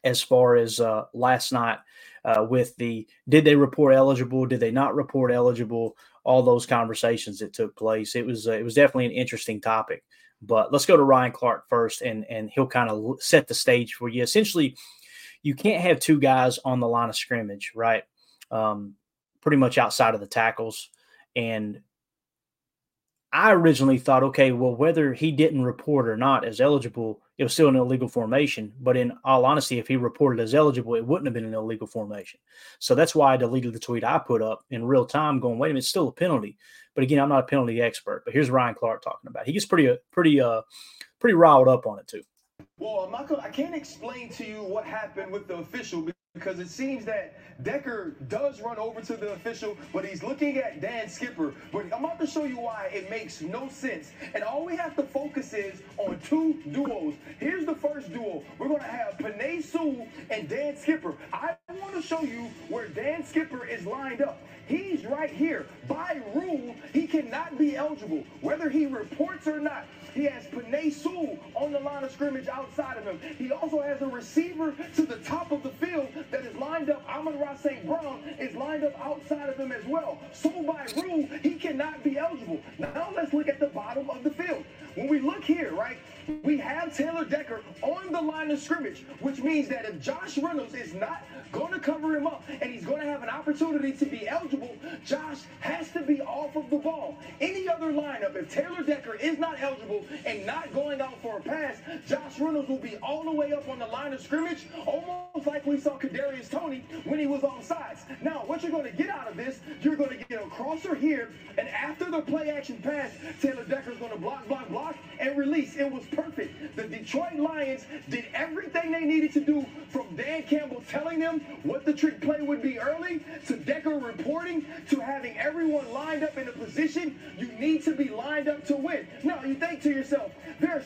as far as uh, last night uh, with the did they report eligible, did they not report eligible, all those conversations that took place. It was uh, it was definitely an interesting topic. But let's go to Ryan Clark first, and and he'll kind of set the stage for you. Essentially, you can't have two guys on the line of scrimmage, right? Um, pretty much outside of the tackles, and I originally thought, okay, well, whether he didn't report or not as eligible, it was still an illegal formation. But in all honesty, if he reported as eligible, it wouldn't have been an illegal formation. So that's why I deleted the tweet I put up in real time, going, wait a minute, it's still a penalty. But again, I'm not a penalty expert. But here's Ryan Clark talking about. It. He gets pretty, uh, pretty, uh, pretty riled up on it too. Well, I'm not I can't explain to you what happened with the official because it seems that Decker does run over to the official, but he's looking at Dan Skipper. But I'm about to show you why it makes no sense. And all we have to focus is on two duos. Here's the first duo. We're going to have Penei Sewell and Dan Skipper. I want to show you where Dan Skipper is lined up. He's right here. By rule, he cannot be eligible, whether he reports or not. He has Penei Sewell on the line of scrimmage outside of him. He also has a receiver to the top of the field that is lined up. Amon-Ra St. Brown is lined up outside of him as well. So by rule, he cannot be eligible. Now let's look at the bottom of the field. When we look here, right, we have Taylor Decker on the line of scrimmage, which means that if Josh Reynolds is not going to cover him up and he's going to have an opportunity to be eligible, Josh has to be off of the ball. Any other lineup, if Taylor Decker is not eligible and not going out for a pass, Josh Reynolds will be all the way up on the line of scrimmage, almost like we saw Kadarius Toney when he was on sides. Now, what you're going to get out of this, you're going to get a crosser here, and after the play action pass, Taylor Decker is going to block, block, block, and release. It was perfect. The Detroit Lions did everything they needed to do from Dan Campbell telling them what the trick play would be early to Decker reporting to having everyone lined up in a position you need to be lined up to win. Now, you think to yourself, there's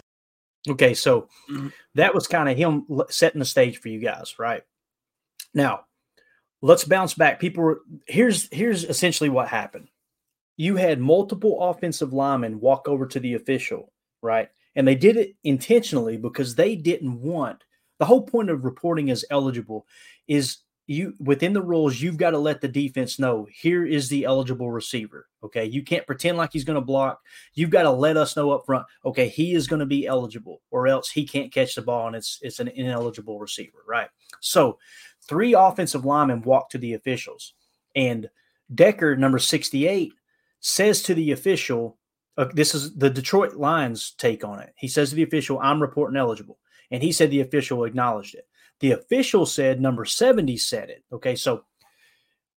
Okay, so mm-hmm. that was kind of him setting the stage for you guys, right? Now, let's bounce back. People were here's here's essentially what happened. You had multiple offensive linemen walk over to the official, right? And they did it intentionally because they didn't want the whole point of reporting as eligible is you within the rules, you've got to let the defense know here is the eligible receiver. Okay. You can't pretend like he's going to block. You've got to let us know up front, okay, he is going to be eligible, or else he can't catch the ball and it's it's an ineligible receiver, right? So three offensive linemen walk to the officials, and Decker, number 68, says to the official, uh, this is the Detroit Lions take on it. He says to the official, I'm reporting eligible. And he said the official acknowledged it. The official said number 70 said it. Okay. So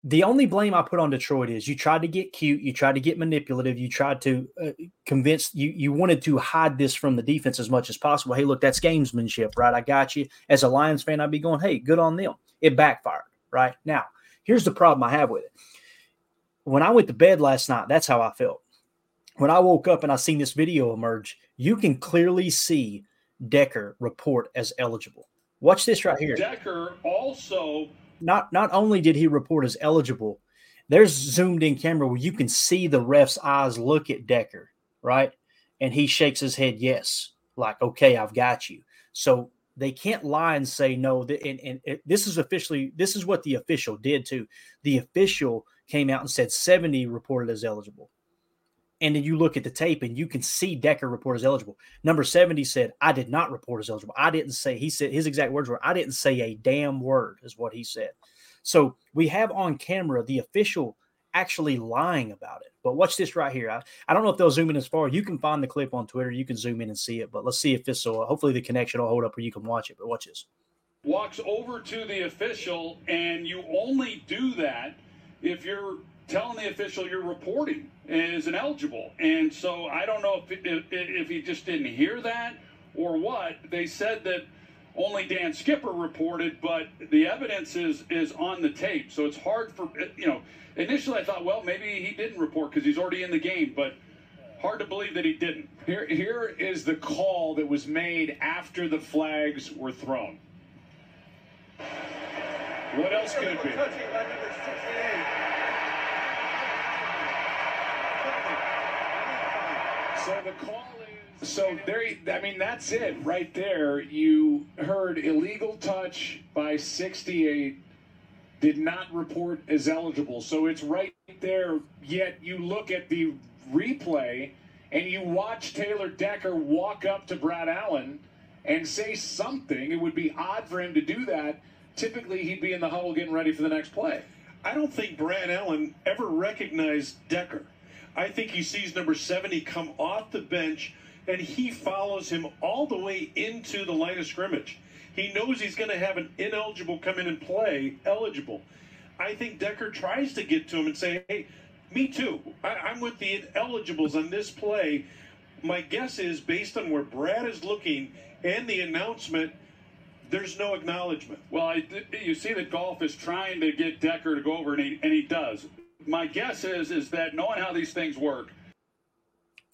the only blame I put on Detroit is you tried to get cute, you tried to get manipulative, you tried to uh, convince you you wanted to hide this from the defense as much as possible. Hey, look, that's gamesmanship, right? I got you. As a Lions fan, I'd be going, "Hey, good on them." It backfired, right? Now, here's the problem I have with it. When I went to bed last night, that's how I felt. When I woke up and I seen this video emerge, you can clearly see Decker report as eligible. Watch this right here. Decker also not not only did he report as eligible, there's zoomed in camera where you can see the ref's eyes look at Decker, right? And he shakes his head yes, like okay, I've got you. So they can't lie and say no. And, and, and this is officially this is what the official did too. The official came out and said 70 reported as eligible. And then you look at the tape and you can see Decker report as eligible. Number 70 said, I did not report as eligible. I didn't say, he said, his exact words were, I didn't say a damn word, is what he said. So we have on camera the official actually lying about it. But watch this right here. I, I don't know if they'll zoom in as far. You can find the clip on Twitter. You can zoom in and see it. But let's see if this will, uh, hopefully the connection will hold up where you can watch it. But watch this. Walks over to the official, and you only do that if you're telling the official you're reporting is ineligible. And so I don't know if, if, if he just didn't hear that or what. They said that only Dan Skipper reported, but the evidence is is on the tape. So it's hard for you know. Initially, I thought, well, maybe he didn't report because he's already in the game, but hard to believe that he didn't. Here, here is the call that was made after the flags were thrown. What else could it be? So the call is so there. I mean, that's it right there. You heard illegal touch by 68. Did not report as eligible. So it's right there. Yet you look at the replay and you watch Taylor Decker walk up to Brad Allen and say something. It would be odd for him to do that. Typically, he'd be in the huddle getting ready for the next play. I don't think Brad Allen ever recognized Decker. I think he sees number 70 come off the bench and he follows him all the way into the line of scrimmage. He knows he's going to have an ineligible come in and play eligible. I think Decker tries to get to him and say, hey, me too. I, am with the ineligibles on this play. My guess is based on where Brad is looking and the announcement, there's no acknowledgement. Well, I, you see that Goff is trying to get Decker to go over, and he, and he does my guess is is that knowing how these things work.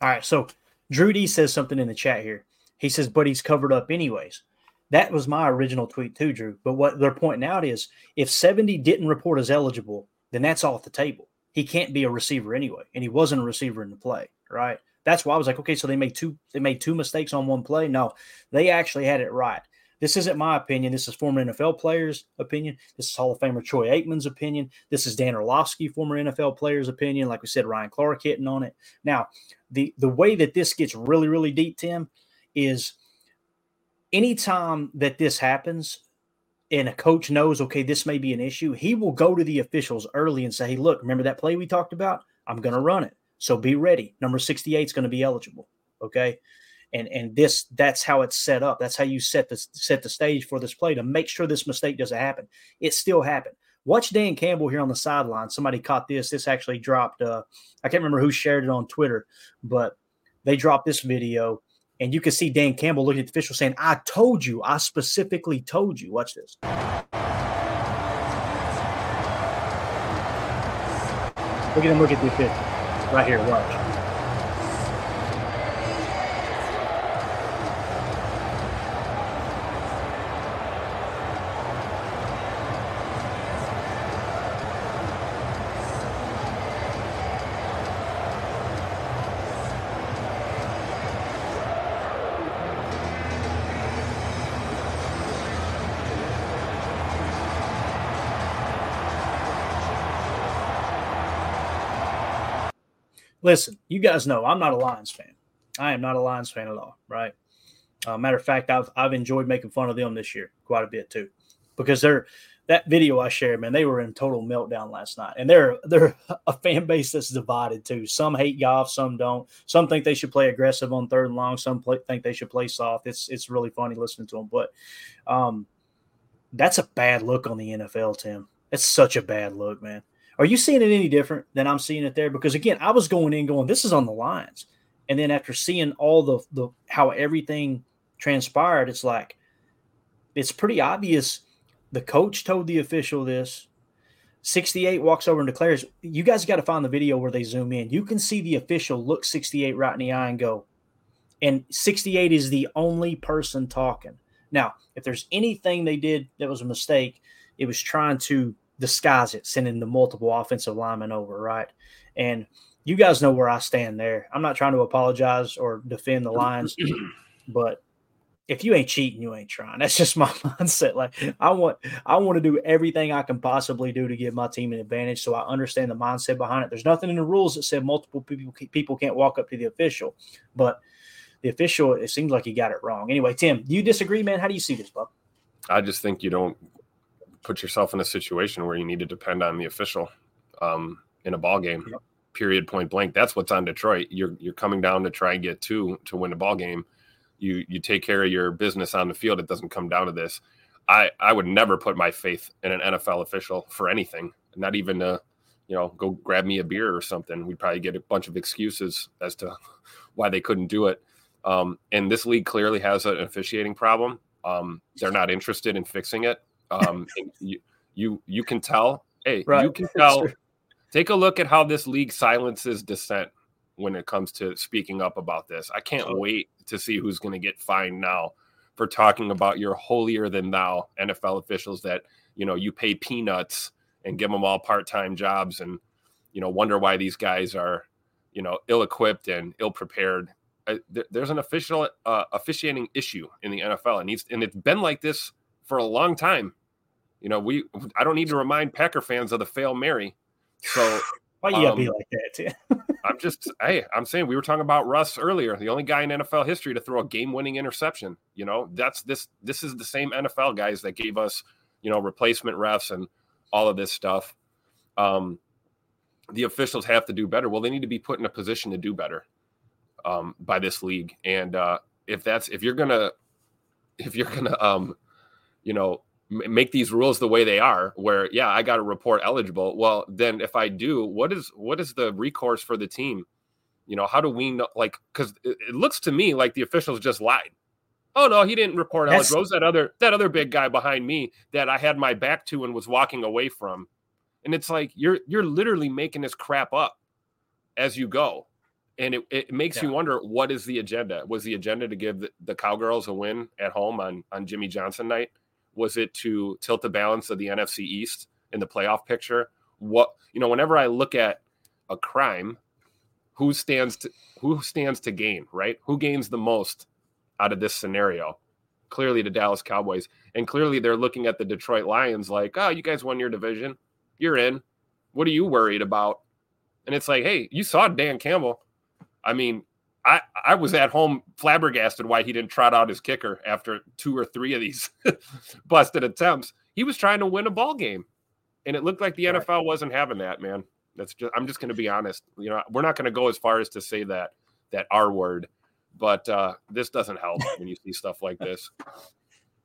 All right, so Drew D says something in the chat here. He says, "But he's covered up anyways." That was my original tweet too, Drew. But what they're pointing out is, if seventy didn't report as eligible, then that's off the table. He can't be a receiver anyway, and he wasn't a receiver in the play, right? That's why I was like, okay, so they made two they made two mistakes on one play. No, they actually had it right. This isn't my opinion. This is former NFL players' opinion. This is Hall of Famer Troy Aikman's opinion. This is Dan Orlovsky, former NFL player's opinion. Like we said, Ryan Clark hitting on it. Now, the the way that this gets really, really deep, Tim, is anytime that this happens and a coach knows, okay, this may be an issue, he will go to the officials early and say, hey, look, remember that play we talked about? I'm going to run it. So be ready. Number 68 is going to be eligible. Okay and and this that's how it's set up. That's how you set the set the stage for this play to make sure this mistake doesn't happen. It still happened. Watch dan campbell here on the sideline. Somebody caught this. This actually dropped uh i can't remember who shared it on twitter but they dropped this video and you can see dan campbell looking at the official saying i told you. I specifically told you. Watch this. Look at him look at the official. Right here. Watch listen, you guys know I'm not a Lions fan. I am not a Lions fan at all, right? Uh, matter of fact, I've I've enjoyed making fun of them this year quite a bit too, because they're that video I shared, man, they were in total meltdown last night, and they're they're a fan base that's divided too. Some hate Goff, some don't. Some think they should play aggressive on third and long. Some play, think they should play soft. It's it's really funny listening to them, but um, that's a bad look on the NFL, Tim. It's such a bad look, man. Are you seeing it any different than I'm seeing it there? Because again, I was going in going, this is on the lines, and then after seeing all the the how everything transpired, it's like it's pretty obvious. The coach told the official this. 68 walks over and declares, You guys got to find the video where they zoom in. You can see the official look 68 right in the eye and go, and 68 is the only person talking. Now, if there's anything they did that was a mistake, it was trying to disguise it, sending the multiple offensive linemen over, right? And you guys know where I stand there. I'm not trying to apologize or defend the Lions, but if you ain't cheating, you ain't trying. That's just my mindset. Like I want, I want to do everything I can possibly do to give my team an advantage. So I understand the mindset behind it. There's nothing in the rules that said multiple people people can't walk up to the official, but the official, it seems like he got it wrong. Anyway, Tim, do you disagree, man? How do you see this, bub? I just think you don't put yourself in a situation where you need to depend on the official um, in a ball game. Yep. Period, point blank. That's what's on Detroit. You're you're coming down to try and get two to win a ball game. You you take care of your business on the field. It doesn't come down to this. I I would never put my faith in an NFL official for anything. Not even to, you know, go grab me a beer or something. We'd probably get a bunch of excuses as to why they couldn't do it. Um, and this league clearly has an officiating problem. Um, they're not interested in fixing it. Um, you, you you can tell. Hey, right. you can tell. Take a look at how this league silences dissent when it comes to speaking up about this. I can't wait to see who's going to get fined now for talking about your holier than thou NFL officials that you know you pay peanuts and give them all part-time jobs and you know wonder why these guys are you know ill-equipped and ill-prepared there's an official uh, officiating issue in the NFL. It needs, and it's been like this for a long time. You know, we I don't need to remind Packer fans of the fail Mary. So why you gotta um, be like that? I'm just hey, I'm saying we were talking about Russ earlier, the only guy in NFL history to throw a game-winning interception. You know, that's this this is the same NFL guys that gave us, you know, replacement refs and all of this stuff. Um, the officials have to do better. Well, they need to be put in a position to do better um, by this league. And uh, if that's if you're gonna if you're gonna um, you know make these rules the way they are, where yeah, I got to report eligible. Well, then if I do, what is what is the recourse for the team? You know, how do we know? Like, because it, it, looks to me like the officials just lied. Oh no, he didn't report eligible. It was that other that other big guy behind me that I had my back to and was walking away from. And it's like you're you're literally making this crap up as you go and it, it makes yeah. you wonder what is the agenda was the agenda to give the, the, cowgirls a win at home on on jimmy johnson night was it to tilt the balance of the nfc east in the playoff picture? What you know whenever i look at a crime who stands to who stands to gain right? Who gains the most out of this scenario? Clearly the dallas cowboys. And clearly they're looking at the detroit lions like oh you guys won your division. You're in. What are you worried about? And it's like hey you saw dan campbell. I mean, I I was at home flabbergasted why he didn't trot out his kicker after two or three of these busted attempts. He was trying to win a ball game, and it looked like the right. NFL wasn't having that. Man, that's just I'm just going to be honest. You know, we're not going to go as far as to say that that R word, but uh, this doesn't help when you see stuff like this.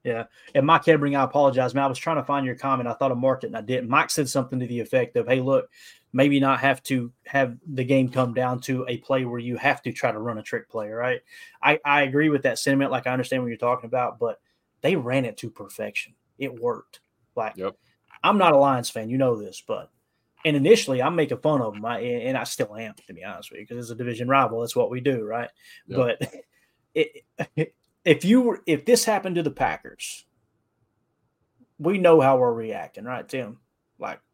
Yeah. And Mike Hebring, I apologize, man. I was trying to find your comment. I thought I marked it and I didn't. Mike said something to the effect of, hey, look, maybe not have to have the game come down to a play where you have to try to run a trick play, right? I, I agree with that sentiment. Like I understand what you're talking about, but they ran it to perfection. It worked. Like yep. I'm not a Lions fan, you know this, but and initially I'm making fun of them, I, and I still am to be honest with you, because it's a division rival. That's what we do, right? Yep. But it, if you were if this happened to the Packers, we know how we're reacting, right, Tim?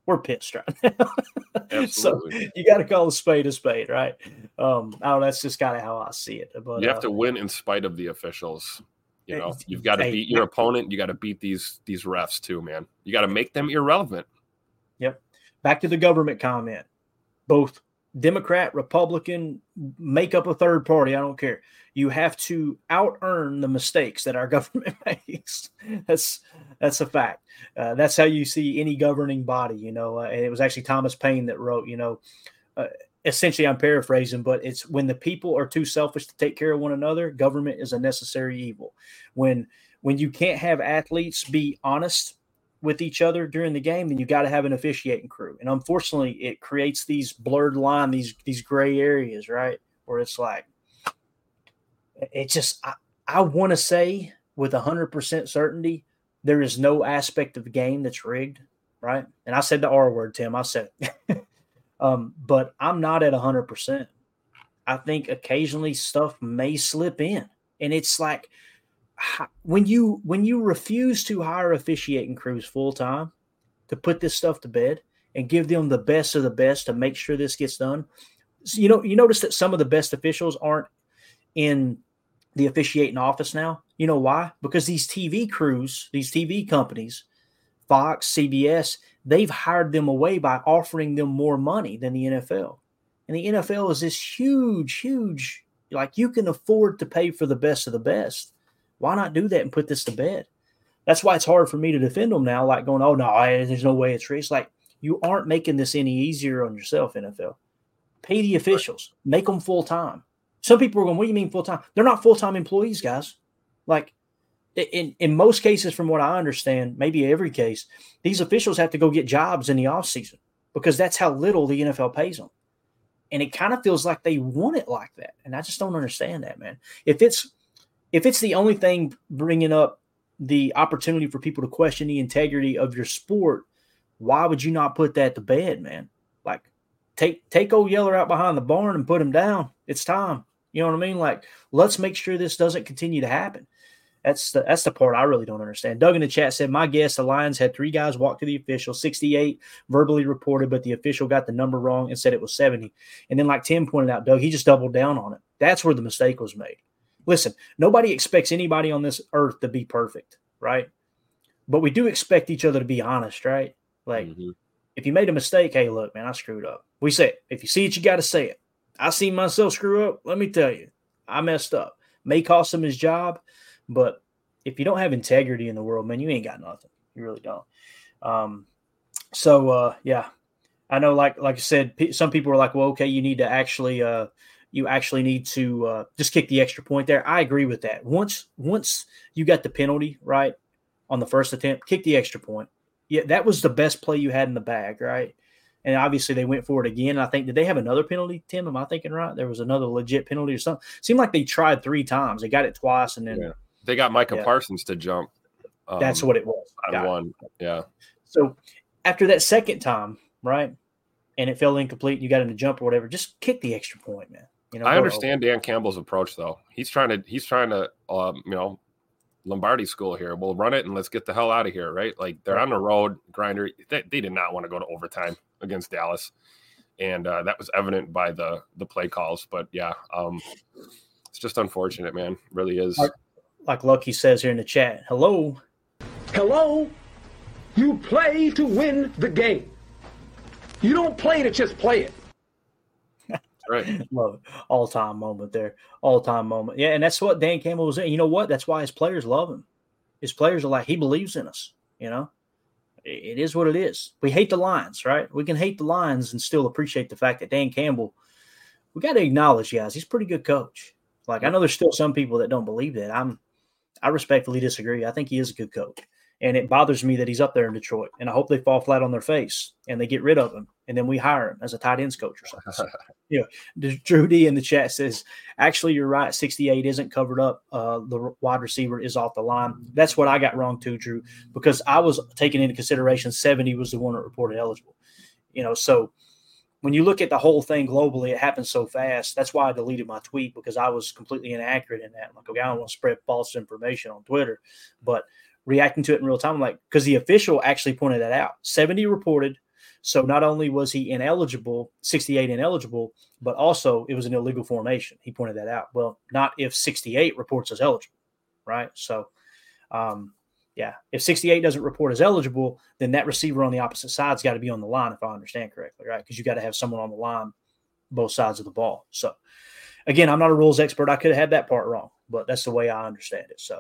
We're pissed right now. so you got to call a spade a spade, right? Um, oh, that's just kind of how I see it. But you have uh, to win in spite of the officials. You know, you've got to beat your opponent. You got to beat these these refs too, man. You got to make them irrelevant. Yep. Back to the government comment. Both Democrat, Republican, make up a third party. I don't care. You have to out earn the mistakes that our government makes. that's that's a fact. Uh, that's how you see any governing body. You know, uh, and it was actually Thomas Paine that wrote. You know, uh, essentially, I'm paraphrasing, but it's when the people are too selfish to take care of one another, government is a necessary evil. When when you can't have athletes be honest with each other during the game, then you got to have an officiating crew. And unfortunately, it creates these blurred line, these these gray areas, right? Where it's like it just I, I want to say with hundred percent certainty there is no aspect of the game that's rigged, right? And I said the R word, Tim. I said, um, but I'm not at hundred percent. I think occasionally stuff may slip in, and it's like when you when you refuse to hire officiating crews full time to put this stuff to bed and give them the best of the best to make sure this gets done. You know, you notice that some of the best officials aren't in the officiating office now. You know why? Because these TV crews, these TV companies, Fox, CBS, they've hired them away by offering them more money than the NFL. And the NFL is this huge, huge, like you can afford to pay for the best of the best. Why not do that and put this to bed? That's why it's hard for me to defend them now, like going, oh, no, there's no way it's race. Like, you aren't making this any easier on yourself, NFL. Pay the officials, make them full time. Some people are going, what do you mean full time? They're not full time employees, guys. Like, in, in most cases, from what I understand, maybe every case, these officials have to go get jobs in the off season because that's how little the NFL pays them. And it kind of feels like they want it like that. And I just don't understand that, man. If it's if it's the only thing bringing up the opportunity for people to question the integrity of your sport, why would you not put that to bed, man? Like, take take old Yeller out behind the barn and put him down. It's time. You know what I mean? Like, let's make sure this doesn't continue to happen. That's the that's the part I really don't understand. Doug in the chat said, "My guess: the Lions had three guys walk to the official, 68 verbally reported, but the official got the number wrong and said it was 70." And then, like Tim pointed out, Doug, he just doubled down on it. That's where the mistake was made. Listen, nobody expects anybody on this earth to be perfect, right? But we do expect each other to be honest, right? Like, mm-hmm. if you made a mistake, hey, look, man, I screwed up. We say it. If you see it, you got to say it. I seen myself screw up. Let me tell you, I messed up. May cost him his job, but if you don't have integrity in the world, man, you ain't got nothing. You really don't. Um, so uh, yeah, I know. Like like I said, some people are like, well, okay, you need to actually uh, you actually need to uh, just kick the extra point there. I agree with that. Once once you got the penalty right on the first attempt, kick the extra point. Yeah, that was the best play you had in the bag, right? And obviously they went for it again. I think did they have another penalty, Tim? Am I thinking right? There was another legit penalty or something. Seemed like they tried three times. They got it twice, and then yeah. they got Micah yeah. Parsons to jump. Um, That's what it was. On one, yeah. So after that second time, right, and it fell incomplete, you got him to jump or whatever. Just kick the extra point, man. You know, I understand Dan Campbell's approach though. He's trying to he's trying to um, you know Lombardi school here. We'll run it and let's get the hell out of here, right? Like they're on the road, grinder. They, they did not want to go to overtime against Dallas, and uh, that was evident by the the play calls. But yeah, um, it's just unfortunate, man. It really is. Like, like Lucky says here in the chat. Hello, hello. You play to win the game. You don't play to just play it right. Love it. All time moment there. All time moment. Yeah, and that's what Dan Campbell was saying. You know what? That's why his players love him. His players are like, he believes in us. You know, it is what it is. We hate the Lions, right? We can hate the Lions and still appreciate the fact that Dan Campbell, we got to acknowledge, guys, he's a pretty good coach. Like, I know there's still some people that don't believe that. I'm, I respectfully disagree. I think he is a good coach. And it bothers me that he's up there in Detroit. And I hope they fall flat on their face and they get rid of him. And then we hire him as a tight ends coach or something. So, you know, Drew D in the chat says, actually, you're right. 68 isn't covered up. Uh, the wide receiver is off the line. That's what I got wrong too, Drew, because I was taking into consideration 70 was the one that reported eligible. You know, so when you look at the whole thing globally, it happens so fast. That's why I deleted my tweet because I was completely inaccurate in that. I'm like, okay, I don't want to spread false information on Twitter, but reacting to it in real time. I'm like, because the official actually pointed that out. 70 reported. So not only was he ineligible, 68 ineligible, but also it was an illegal formation. He pointed that out. Well, not if 68 reports as eligible, right? So, um, yeah, if 68 doesn't report as eligible, then that receiver on the opposite side's got to be on the line, if I understand correctly, right? Because you got to have someone on the line both sides of the ball. So, again, I'm not a rules expert. I could have had that part wrong, but that's the way I understand it. So,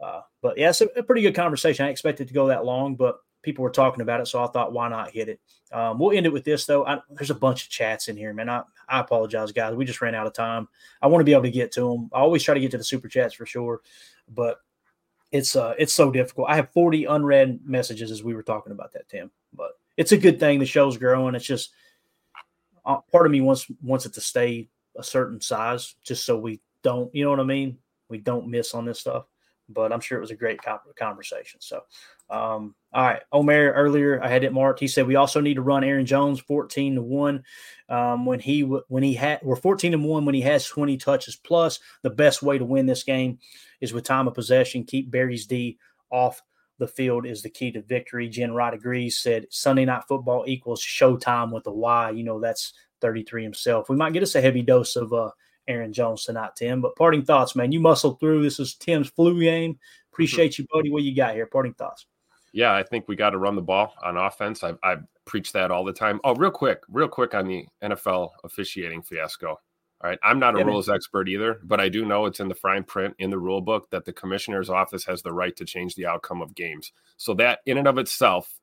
uh, but yeah, it's a, a, pretty good conversation. I expected to go that long, but people were talking about it, so I thought, why not hit it? Um, we'll end it with this though. I, there's a bunch of chats in here, man. I, I apologize, guys. We just ran out of time. I want to be able to get to them. I always try to get to the super chats for sure, but it's uh it's so difficult. I have 40 unread messages as we were talking about that, Tim. But it's a good thing. The show's growing. It's just uh, part of me wants wants it to stay a certain size, just so we don't, you know what I mean? We don't miss on this stuff. But I'm sure it was a great conversation. So um, all right, Omer earlier I had it marked. He said we also need to run Aaron Jones 14 to one um, when he when he had we're 14 to one when he has 20 touches plus. The best way to win this game is with time of possession. Keep Barry's D off the field is the key to victory. Jen Wright agrees. Said Sunday night football equals showtime with a Y. You know that's 33 himself. We might get us a heavy dose of uh, Aaron Jones tonight, Tim. But parting thoughts, man. You muscled through. This is Tim's flu game. Appreciate you, buddy. What you got here? Parting thoughts yeah, I think we got to run the ball on offense. I, I preach that all the time. Oh, real quick, real quick on the NFL officiating fiasco. All right, I'm not a yeah, rules man. expert either, but I do know it's in the fine print in the rule book that the commissioner's office has the right to change the outcome of games. So that in and of itself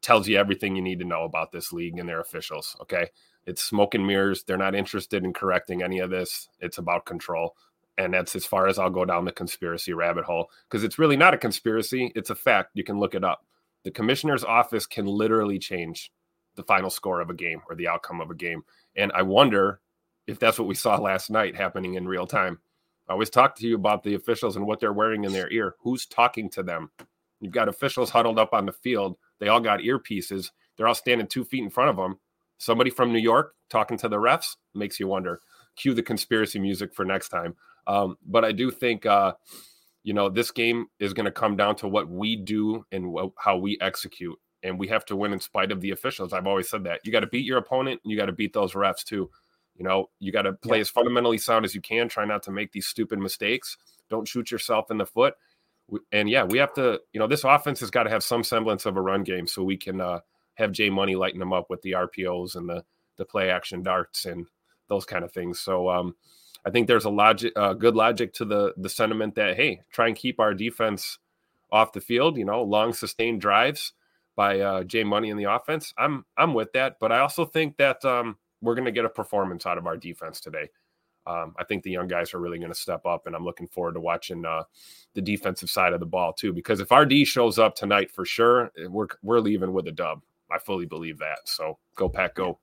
tells you everything you need to know about this league and their officials. Okay, it's smoke and mirrors. They're not interested in correcting any of this. It's about control and that's as far as I'll go down the conspiracy rabbit hole because it's really not a conspiracy. It's a fact. You can look it up. The commissioner's office can literally change the final score of a game or the outcome of a game. And I wonder if that's what we saw last night happening in real time. I always talk to you about the officials and what they're wearing in their ear. Who's talking to them? You've got officials huddled up on the field. They all got earpieces. They're all standing two feet in front of them. Somebody from New York talking to the refs makes you wonder. Cue the conspiracy music for next time. Um, but I do think, uh, you know, this game is going to come down to what we do and wh- how we execute. And we have to win in spite of the officials. I've always said that. You got to beat your opponent and you got to beat those refs too. You know, you got to play yeah. as fundamentally sound as you can. Try not to make these stupid mistakes. Don't shoot yourself in the foot. And yeah, we have to, you know, this offense has got to have some semblance of a run game so we can uh, have Jay Money lighten them up with the RPOs and the the play action darts and those kind of things. So um, I think there's a logic, uh, good logic to the the sentiment that hey, try and keep our defense off the field. You know, long sustained drives by uh, Jay Money in the offense. I'm I'm with that, but I also think that um, we're going to get a performance out of our defense today. Um, I think the young guys are really going to step up, and I'm looking forward to watching uh, the defensive side of the ball too. Because if our D shows up tonight for sure, eh, we're we're leaving with a dub. I fully believe that. So go pack, go.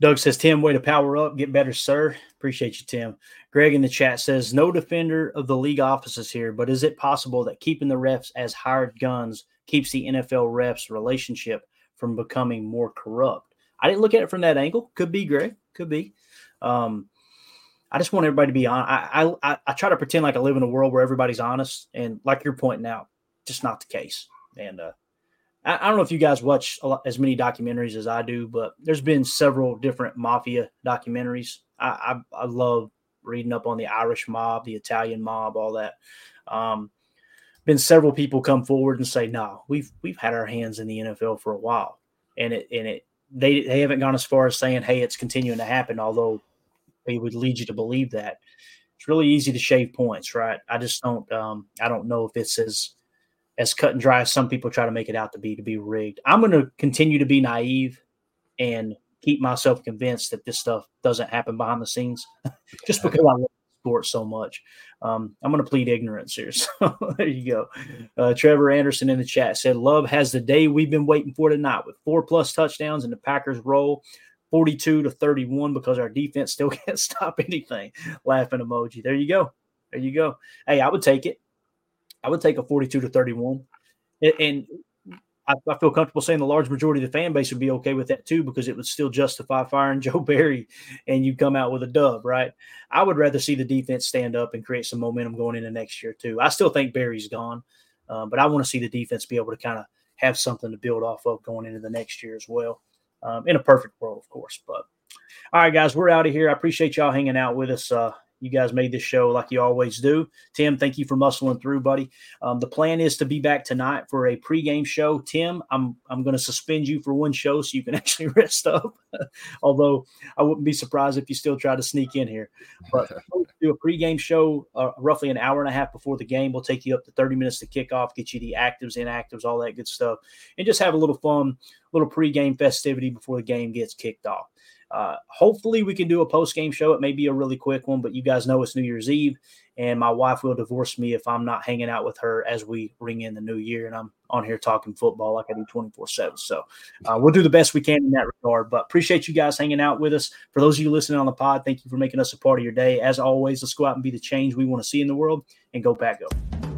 Doug says, Tim, way to power up, get better, sir. Appreciate you, Tim. Greg in the chat says, no defender of the league offices here, but is it possible that keeping the refs as hired guns keeps the NFL refs relationship from becoming more corrupt? I didn't look at it from that angle. Could be, Greg. Could be. Um, I just want everybody to be on. I, I I try to pretend like I live in a world where everybody's honest, and like you're pointing out, just not the case. And uh, I, I don't know if you guys watch lot, as many documentaries as I do, but there's been several different mafia documentaries. I, I, I love reading up on the Irish mob, the Italian mob, all that. Um, been several people come forward and say, "No, we've we've had our hands in the NFL for a while," and it and it they they haven't gone as far as saying, "Hey, it's continuing to happen," although they would lead you to believe that. It's really easy to shave points, right? I just don't um, I don't know if it's as as cut and dry as some people try to make it out to be to be rigged. I'm going to continue to be naive and keep myself convinced that this stuff doesn't happen behind the scenes, just because I love sports so much. Um, I'm going to plead ignorance here. So there you go. Uh, Trevor Anderson in the chat said, "Love has the day we've been waiting for tonight with four plus touchdowns and the Packers roll." 42 to 31 because our defense still can't stop anything. Laughing emoji. There you go. There you go. Hey, I would take it. I would take a 42 to 31. And I, I, feel comfortable saying the large majority of the fan base would be okay with that too, because it would still justify firing Joe Barry and you come out with a dub, right? I would rather see the defense stand up and create some momentum going into next year too. I still think Barry's gone, um, but I want to see the defense be able to kind of have something to build off of going into the next year as well. Um, in a perfect world, of course. But all right, guys, we're out of here. I appreciate y'all hanging out with us. Uh, You guys made this show like you always do. Tim, thank you for muscling through, buddy. Um, the plan is to be back tonight for a pregame show. Tim, I'm I'm going to suspend you for one show so you can actually rest up. Although I wouldn't be surprised if you still try to sneak in here. But we'll do a pregame show uh, roughly an hour and a half before the game. We'll take you up to 30 minutes to kick off, get you the actives, inactives, all that good stuff, and just have a little fun, little pregame festivity before the game gets kicked off. Uh, hopefully, we can do a post game show. It may be a really quick one, but you guys know it's New Year's Eve, and my wife will divorce me if I'm not hanging out with her as we ring in the new year and I'm on here talking football like I do 24 7. So uh, we'll do the best we can in that regard. But appreciate you guys hanging out with us. For those of you listening on the pod, thank you for making us a part of your day. As always, let's go out and be the change we want to see in the world and go back up.